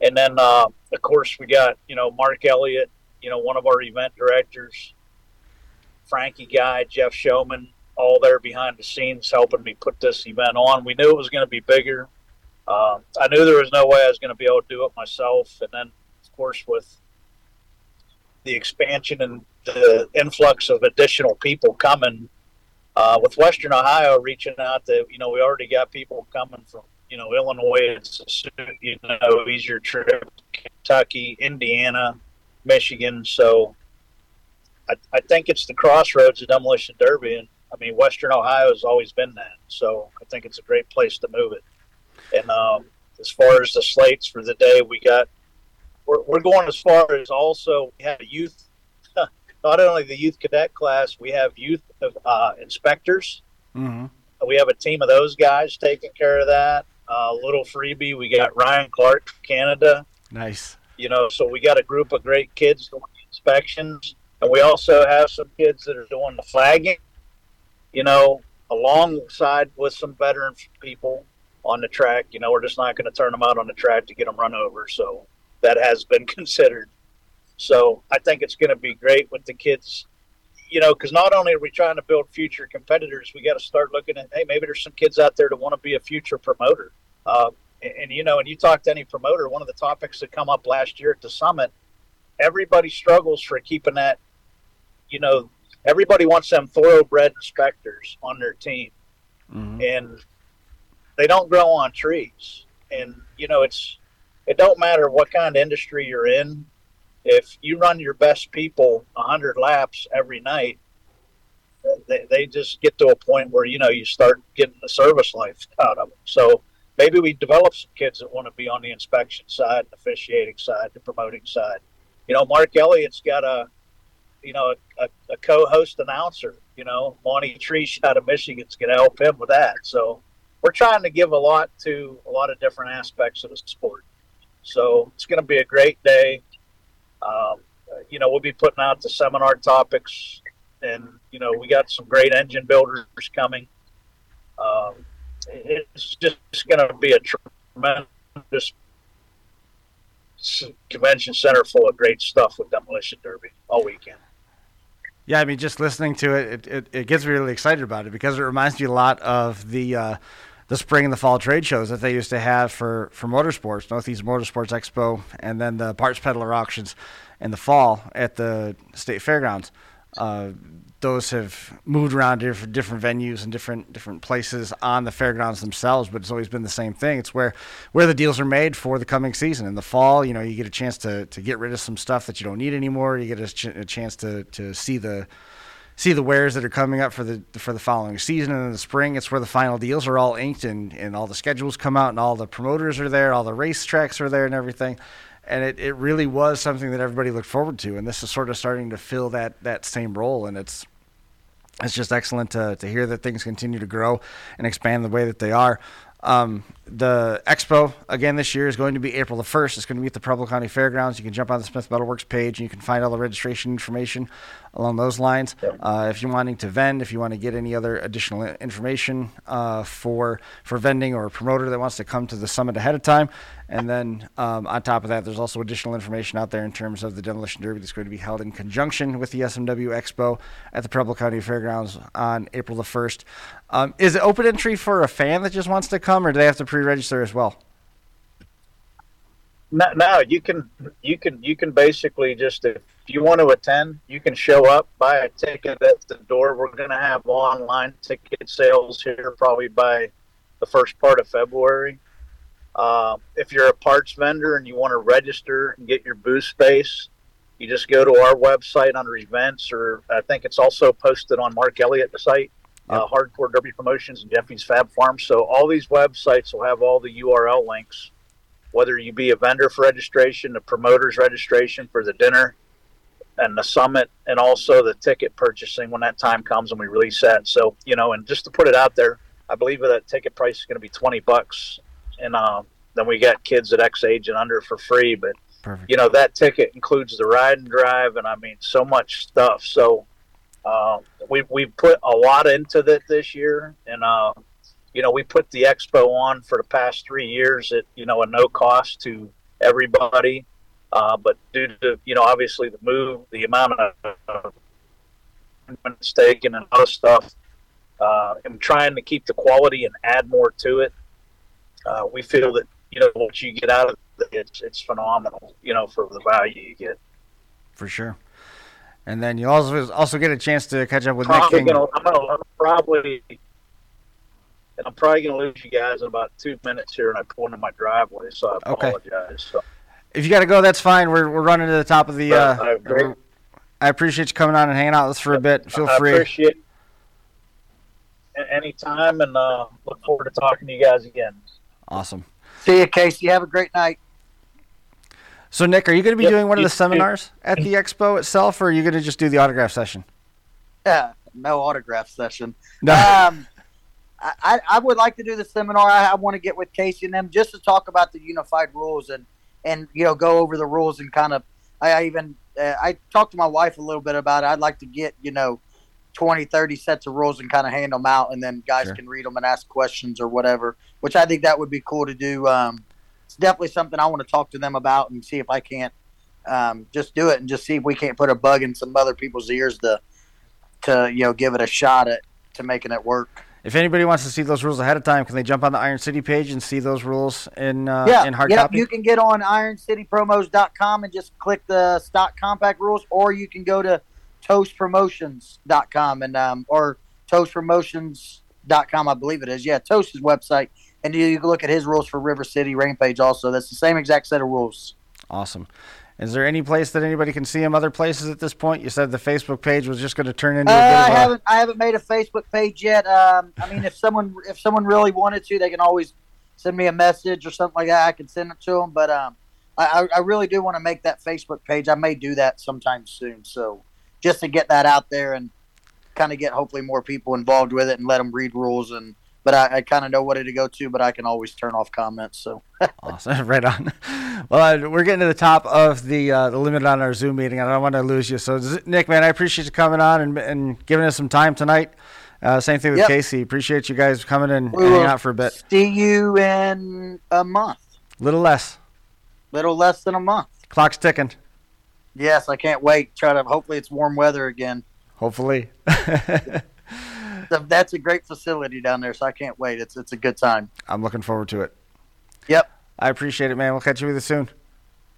And then, uh, of course, we got, you know, Mark Elliott, you know, one of our event directors, Frankie Guy, Jeff Showman, all there behind the scenes helping me put this event on. We knew it was going to be bigger. Uh, I knew there was no way I was going to be able to do it myself. And then, of course, with the expansion and the influx of additional people coming, uh, with Western Ohio reaching out to, you know, we already got people coming from, you know, Illinois, it's you know, easier trip, Kentucky, Indiana, Michigan. So I, I think it's the crossroads of Demolition Derby, and I mean Western Ohio has always been that. So I think it's a great place to move it. And um, as far as the slates for the day, we got we're, we're going as far as also we have youth. Not only the youth cadet class, we have youth uh, inspectors. Mm-hmm. We have a team of those guys taking care of that. A uh, little freebie, we got Ryan Clark, from Canada. Nice. You know, so we got a group of great kids doing inspections. And we also have some kids that are doing the flagging, you know, alongside with some veteran people on the track. You know, we're just not going to turn them out on the track to get them run over. So that has been considered. So I think it's going to be great with the kids, you know, because not only are we trying to build future competitors, we got to start looking at, hey, maybe there's some kids out there that want to be a future promoter. Uh, And, and you know, and you talk to any promoter, one of the topics that come up last year at the summit, everybody struggles for keeping that. You know, everybody wants them thoroughbred inspectors on their team, Mhm. and they don't grow on trees. And you know, it's it don't matter what kind of industry you're in. If you run your best people 100 laps every night, they, they just get to a point where you know you start getting the service life out of them. So maybe we develop some kids that want to be on the inspection side, the officiating side, the promoting side. You know, Mark Elliott's got a you know a, a co-host announcer. You know, Monty Tree out of Michigan's going to help him with that. So we're trying to give a lot to a lot of different aspects of the sport. So it's going to be a great day. Um, you know, we'll be putting out the seminar topics, and you know, we got some great engine builders coming. Um, it's just going to be a tremendous convention center full of great stuff with demolition derby all weekend. Yeah, I mean, just listening to it, it, it, it gets me really excited about it because it reminds me a lot of the uh, the spring and the fall trade shows that they used to have for, for motorsports, Northeast Motorsports Expo, and then the parts peddler auctions in the fall at the state fairgrounds. Uh, those have moved around to different, venues and different different places on the fairgrounds themselves, but it's always been the same thing. It's where where the deals are made for the coming season. In the fall, you know, you get a chance to, to get rid of some stuff that you don't need anymore. You get a, ch- a chance to, to see the see the wares that are coming up for the for the following season. And in the spring, it's where the final deals are all inked and, and all the schedules come out and all the promoters are there, all the racetracks are there and everything. And it, it really was something that everybody looked forward to. And this is sort of starting to fill that that same role. And it's it's just excellent to, to hear that things continue to grow and expand the way that they are. Um, the expo again this year is going to be April the first. It's going to be at the Preble County Fairgrounds. You can jump on the Smith Metalworks page and you can find all the registration information along those lines. Uh, if you're wanting to vend, if you want to get any other additional information uh, for for vending or a promoter that wants to come to the summit ahead of time, and then um, on top of that, there's also additional information out there in terms of the demolition derby that's going to be held in conjunction with the SMW Expo at the Preble County Fairgrounds on April the first. Um, is it open entry for a fan that just wants to come, or do they have to pre-register as well? No, no, you can you can you can basically just if you want to attend, you can show up, buy a ticket at the door. We're going to have online ticket sales here probably by the first part of February. Uh, if you're a parts vendor and you want to register and get your booth space, you just go to our website under events, or I think it's also posted on Mark Elliott's site, uh, Hardcore Derby Promotions and Jeffy's Fab Farm. So all these websites will have all the URL links whether you be a vendor for registration, the promoter's registration for the dinner, and the summit, and also the ticket purchasing when that time comes and we release that. So you know, and just to put it out there, I believe that ticket price is going to be twenty bucks, and uh, then we got kids at X age and under for free. But Perfect. you know, that ticket includes the ride and drive, and I mean, so much stuff. So uh, we we put a lot into that this year, and uh, you know, we put the expo on for the past three years at you know a no cost to everybody. Uh, but due to you know obviously the move, the amount of uh, it's taken and other stuff, uh, and trying to keep the quality and add more to it, uh, we feel that you know what you get out of it, it's it's phenomenal. You know for the value you get. for sure. And then you also also get a chance to catch up with Nick Probably King. gonna, I'm gonna I'm probably. I'm probably going to lose you guys in about two minutes here, and I pulled into my driveway, so I Okay. apologize. So, If you got to go, that's fine. We're, we're running to the top of the. But Uh, I agree. I appreciate you coming on and hanging out with us for a bit. Feel I free. appreciate it anytime, and uh, look forward to talking to you guys again. Awesome. See you, Casey. Have a great night. So, Nick, are you going to be Yep, doing one of the seminars at the expo itself, or are you going to just do the autograph session? Yeah, no autograph session. No. Um, I, I- I would like to do the seminar. I, I want to get with Casey and them just to talk about the unified rules and and you know go over the rules and kind of. I, I even uh, I talked to my wife a little bit about it. I'd like to get you know 20, 30 sets of rules and kind of hand them out, and then guys Sure. can read them and ask questions or whatever. Which I think that would be cool to do. Um, it's definitely something I want to talk to them about and see if I can't um, just do it and just see if we can't put a bug in some other people's ears to to you know give it a shot at to making it work. If anybody wants to see those rules ahead of time, can they jump on the Iron City page and see those rules in uh, yeah, in hard yep, copy? you can get on ironcitypromos.com and just click the stock compact rules, or you can go to toastpromotions.com and um, or toastpromotions.com, I believe it is. Yeah, Toast's website, and you, you can look at his rules for River City Rampage. Also, that's the same exact set of rules. Awesome. Is there any place that anybody can see him? Other places at this point? You said the Facebook page was just going to turn into Uh, a bit I of a. haven't I haven't made a Facebook page yet. Um, I mean, if someone if someone really wanted to, they can always send me a message or something like that. I can send it to them. But um, I, I really do want to make that Facebook page. I may do that sometime soon. So just to get that out there and kind of get hopefully more people involved with it and let them read rules and. But I, I kind of know what to go to, but I can always turn off comments. So Awesome. right on. Well, we're getting to the top of the uh, the limit on our Zoom meeting. I don't want to lose you. So, Nick, man, I appreciate you coming on and, and giving us some time tonight. Uh, same thing with Yep. Casey. Appreciate you guys coming and we hanging out for a bit. see you in a month, little less. little less than a month. Clock's ticking. Yes, I can't wait. Try to hopefully it's warm weather again. Hopefully. So that's a great facility down there, so I can't wait. It's it's a good time. I'm looking forward to it. Yep. I appreciate it, man. We'll catch you with you soon.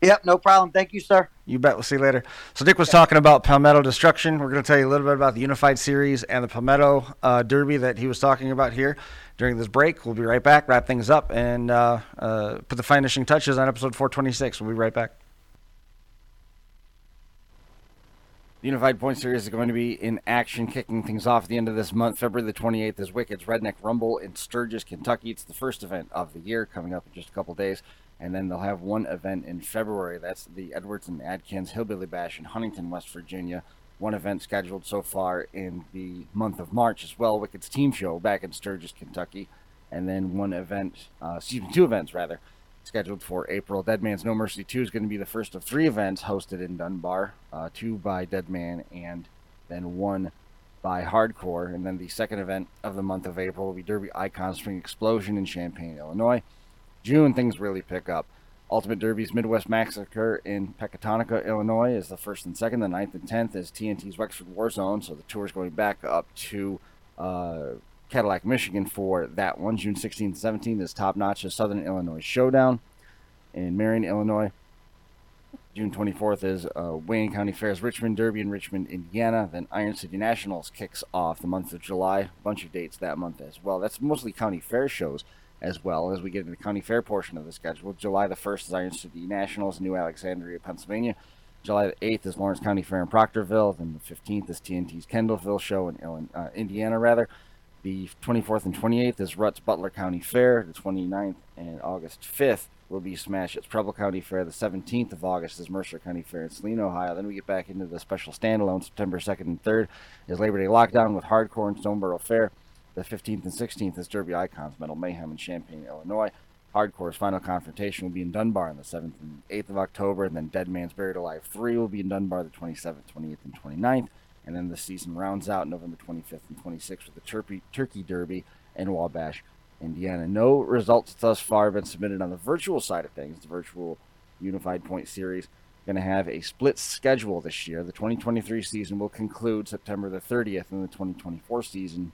Yep, no problem. Thank you, sir. You bet. We'll see you later. So Dick was talking about Palmetto Destruction. We're going to tell you a little bit about the Unified Series and the Palmetto uh, Derby that he was talking about here during this break. We'll be right back, wrap things up, and uh, uh, put the finishing touches on episode 426. We'll be right back. The Unified Point Series is going to be in action, kicking things off at the end of this month. February the 28th is Wicked's Redneck Rumble in Sturgis, Kentucky. It's the first event of the year, coming up in just a couple days. And then they'll have one event in February. That's the Edwards and Adkins Hillbilly Bash in Huntington, West Virginia. One event scheduled so far in the month of March as well, Wicked's Team Show back in Sturgis, Kentucky. And then one event, uh, excuse me, two events rather, scheduled for April. Dead Man's No Mercy 2 is going to be the first of three events hosted in Dunbar, uh, two by Dead Man and then one by Hardcore. And then the second event of the month of April will be Derby Icon Spring Explosion in Champaign, Illinois. June, things really pick up. Ultimate Derby's Midwest Massacre in Pecatonica, Illinois is the first and second. The 9th and 10th is TNT's Wexford War Zone. So the tour is going back up to uh, Cadillac, Michigan for that one. June 16th and 17th is Top Notch's Southern Illinois Showdown in Marion, Illinois. June 24th is uh, Wayne County Fair's Richmond Derby in Richmond, Indiana. Then Iron City Nationals kicks off the month of July. A bunch of dates that month as well. That's mostly county fair shows as well as we get into the county fair portion of the schedule. July the 1st is Iron City Nationals in New Alexandria, Pennsylvania. July the 8th is Lawrence County Fair in Proctorville. Then the 15th is TNT's Kendallville show in Illinois, uh, Indiana, rather. The 24th and 28th is Rutt's Butler County Fair. The 29th and August 5th will be Smash at Preble County Fair. The 17th of August is Mercer County Fair in Celina, Ohio. Then we get back into the special standalone September 2nd and 3rd is Labor Day Lockdown with Hardcore and Stoneboro Fair. The 15th and 16th is Derby Icons Metal Mayhem in Champaign, Illinois. Hardcore's final confrontation will be in Dunbar on the 7th and 8th of October, and then Dead Man's Buried Alive 3 will be in Dunbar the 27th, 28th, and 29th. And then the season rounds out November 25th and 26th with the Turkey, Turkey Derby in Wabash, Indiana. No results thus far have been submitted on the virtual side of things, the virtual Unified Point Series. Going to have a split schedule this year. The 2023 season will conclude September the 30th, and the 2024 season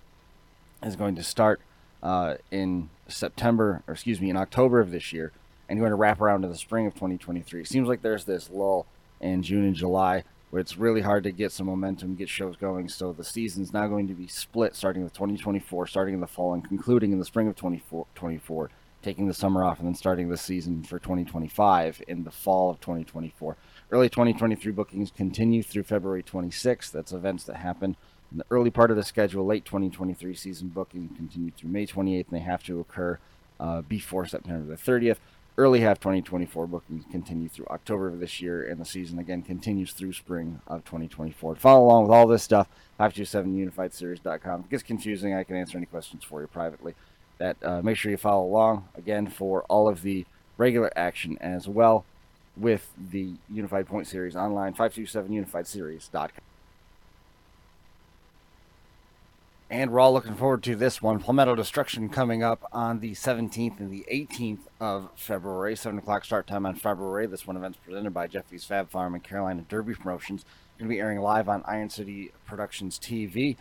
is going to start uh, in September, or excuse me, in October of this year, and going to wrap around to the spring of 2023. Seems like there's this lull in June and July where it's really hard to get some momentum, get shows going. So the season's now going to be split starting with 2024, starting in the fall and concluding in the spring of 2024, taking the summer off and then starting the season for 2025 in the fall of 2024. Early 2023 bookings continue through February 26th. That's events that happen in the early part of the schedule. Late 2023 season booking continue through May 28th, and they have to occur uh, before September the 30th. Early half 2024 bookings continue through October of this year, and the season again continues through spring of 2024. To follow along with all this stuff, 527unifiedseries.com. If it gets confusing, I can answer any questions for you privately. That uh, make sure you follow along again for all of the regular action as well with the Unified Point Series online. 527unifiedseries.com. And we're all looking forward to this one. Palmetto Destruction coming up on the 17th and the 18th of February. 7 o'clock start time on February. This one event's presented by Jeffy's Fab Farm and Carolina Derby Promotions. Going to be airing live on Iron City Productions TV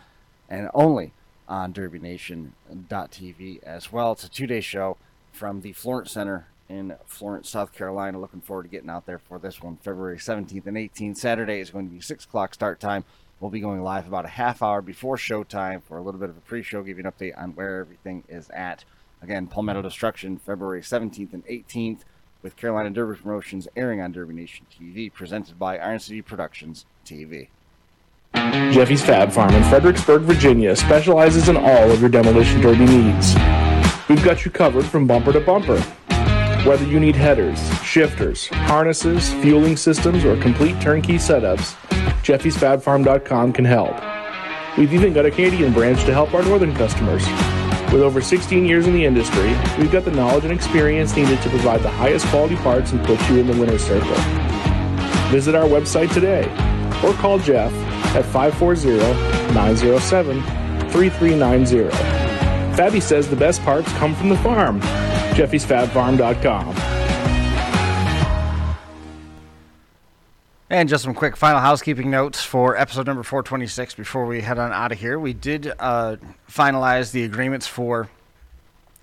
and only on DerbyNation.tv as well. It's a two day show from the Florence Center in Florence, South Carolina. Looking forward to getting out there for this one, February 17th and 18th. Saturday is going to be 6 o'clock start time. We'll be going live about a half hour before showtime for a little bit of a pre show, give you an update on where everything is at. Again, Palmetto Destruction, February 17th and 18th, with Carolina Derby Promotions airing on Derby Nation TV, presented by Iron City Productions TV. Jeffy's Fab Farm in Fredericksburg, Virginia specializes in all of your demolition derby needs. We've got you covered from bumper to bumper. Whether you need headers, shifters, harnesses, fueling systems, or complete turnkey setups, Jeffy'sFabFarm.com can help. We've even got a Canadian branch to help our northern customers. With over 16 years in the industry, we've got the knowledge and experience needed to provide the highest quality parts and put you in the winner's circle. Visit our website today or call Jeff at 540-907-3390. Fabby says the best parts come from the farm. Jeffy'sFabFarm.com. And just some quick final housekeeping notes for episode number 426 before we head on out of here. We did uh, finalize the agreements for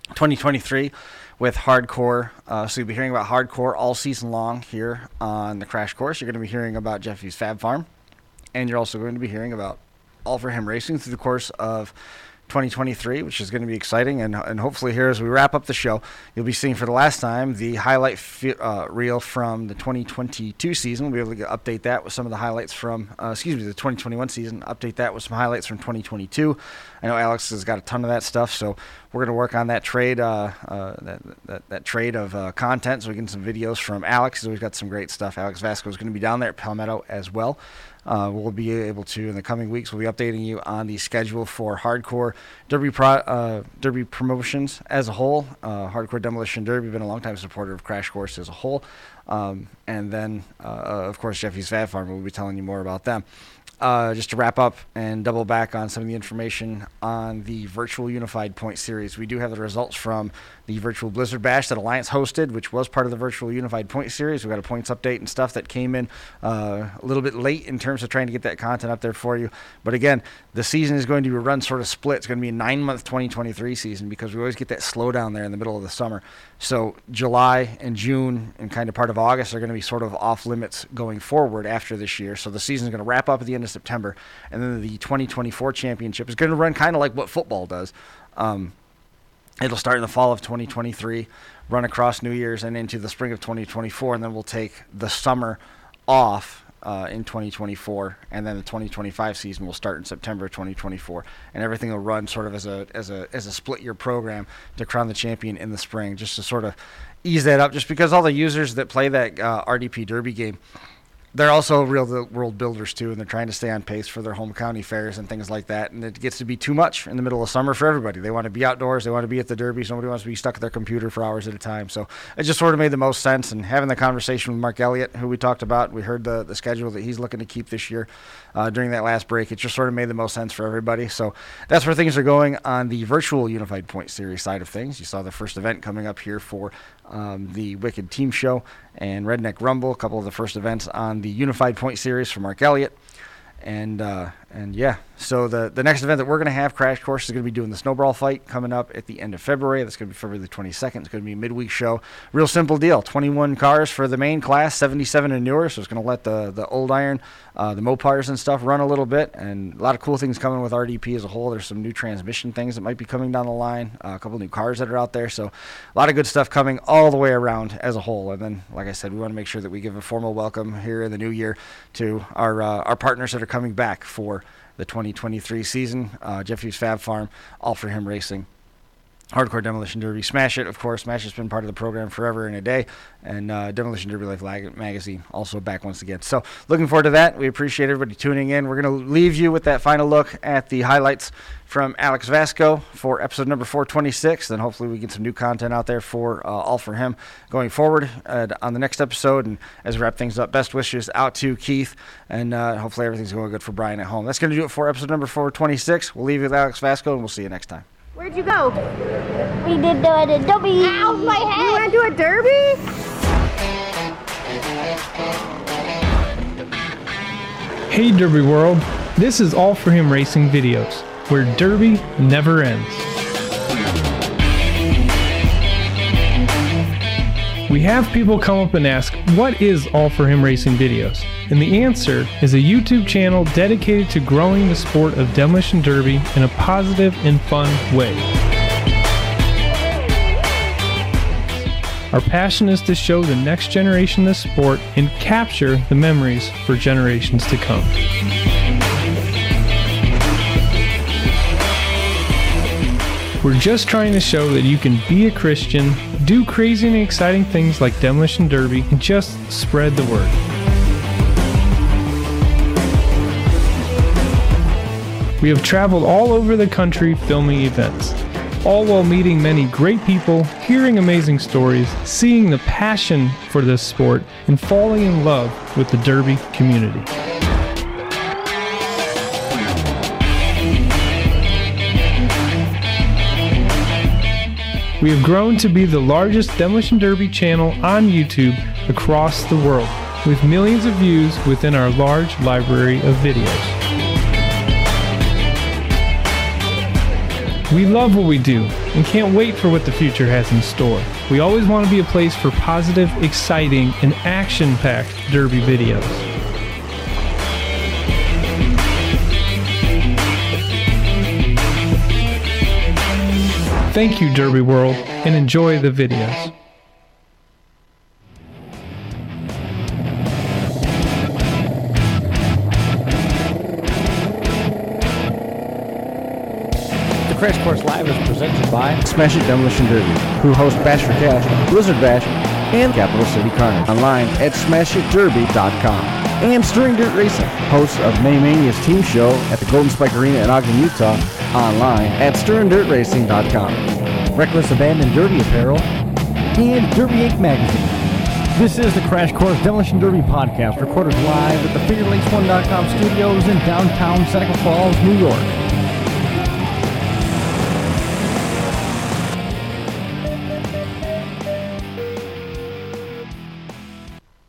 2023 with Hardcore. Uh, so you'll be hearing about Hardcore all season long here on the Crash Course. You're going to be hearing about Jeffy's Fab Farm. And you're also going to be hearing about All for Him Racing through the course of 2023, which is going to be exciting. And, and hopefully, here as we wrap up the show, you'll be seeing for the last time the highlight uh, reel from the 2022 season. We'll be able to update that with some of the highlights from, uh, excuse me, the 2021 season, update that with some highlights from 2022. I know Alex has got a ton of that stuff, so we're going to work on that trade, uh, uh, that, that, that trade of uh, content, so we get some videos from Alex. So We've got some great stuff. Alex Vasco is going to be down there at Palmetto as well. Uh, we'll be able to in the coming weeks. We'll be updating you on the schedule for hardcore derby pro, uh, derby promotions as a whole. Uh, hardcore demolition derby been a long time supporter of Crash Course as a whole, um, and then uh, of course Jeffy's Fab Farm. We'll be telling you more about them. Uh, just to wrap up and double back on some of the information on the virtual unified point series, we do have the results from the virtual Blizzard Bash that Alliance hosted, which was part of the virtual unified point series. We got a points update and stuff that came in uh, a little bit late in terms of trying to get that content up there for you. But again, the season is going to be run sort of split. It's going to be a nine month 2023 season because we always get that slowdown there in the middle of the summer. So July and June and kind of part of August are going to be sort of off limits going forward after this year. So the season is going to wrap up at the end of September, and then the 2024 championship is going to run kind of like what football does. Um, it'll start in the fall of 2023, run across New Year's and into the spring of 2024, and then we'll take the summer off uh, in 2024, and then the 2025 season will start in September 2024, and everything will run sort of as a as a as a split year program to crown the champion in the spring, just to sort of ease that up. Just because all the users that play that uh, RDP Derby game they're also real world builders too, and they're trying to stay on pace for their home county fairs and things like that. And it gets to be too much in the middle of summer for everybody. They want to be outdoors, they want to be at the derby. Nobody wants to be stuck at their computer for hours at a time. So it just sort of made the most sense. And having the conversation with Mark Elliott, who we talked about, we heard the the schedule that he's looking to keep this year uh, during that last break. It just sort of made the most sense for everybody. So that's where things are going on the virtual Unified Point Series side of things. You saw the first event coming up here for um, the Wicked Team Show and Redneck Rumble, a couple of the first events on the Unified Point Series for Mark Elliott. And uh, and yeah, so the the next event that we're going to have, Crash Course, is going to be doing the Snowball Fight coming up at the end of February. That's going to be February the 22nd. It's going to be a midweek show. Real simple deal. 21 cars for the main class, 77 and newer. So it's going to let the the old iron, uh, the Mopars and stuff run a little bit, and a lot of cool things coming with RDP as a whole. There's some new transmission things that might be coming down the line. Uh, a couple new cars that are out there. So a lot of good stuff coming all the way around as a whole. And then, like I said, we want to make sure that we give a formal welcome here in the new year to our uh, our partners that are coming back for the 2023 season. Uh, Jeffy's Fab Farm, all for him racing. Hardcore Demolition Derby. Smash It, of course. Smash It's been part of the program forever and a day. And uh, Demolition Derby Life Magazine also back once again. So, looking forward to that. We appreciate everybody tuning in. We're going to leave you with that final look at the highlights from Alex Vasco for episode number 426. Then, hopefully, we get some new content out there for uh, all for him going forward uh, on the next episode. And as we wrap things up, best wishes out to Keith. And uh, hopefully, everything's going good for Brian at home. That's going to do it for episode number 426. We'll leave you with Alex Vasco, and we'll see you next time. Where'd you go? We did the, the derby. Ow, my head! You went to do a derby? Hey Derby World, this is All For Him Racing Videos. where Derby never ends. We have people come up and ask, what is All For Him Racing Videos? And the answer is a YouTube channel dedicated to growing the sport of demolition derby in a positive and fun way. Our passion is to show the next generation the sport and capture the memories for generations to come. We're just trying to show that you can be a Christian, do crazy and exciting things like Demolition Derby, and just spread the word. We have traveled all over the country filming events, all while meeting many great people, hearing amazing stories, seeing the passion for this sport, and falling in love with the Derby community. We have grown to be the largest Demolition Derby channel on YouTube across the world, with millions of views within our large library of videos. We love what we do and can't wait for what the future has in store. We always want to be a place for positive, exciting, and action packed Derby videos. Thank you, Derby World, and enjoy the videos. By Smash It Demolition Derby, who host Bash for Cash, Blizzard Bash, and Capital City Carnage. Online at smashitderby.com. And Stirring Dirt Racing, hosts of Maymania's team show at the Golden Spike Arena in Ogden, Utah. Online at stirringdirtracing.com. Reckless Abandon Derby Apparel and Derby Inc. Magazine. This is the Crash Course Demolition Derby podcast, recorded live at the FingerLakes1.com studios in downtown Seneca Falls, New York.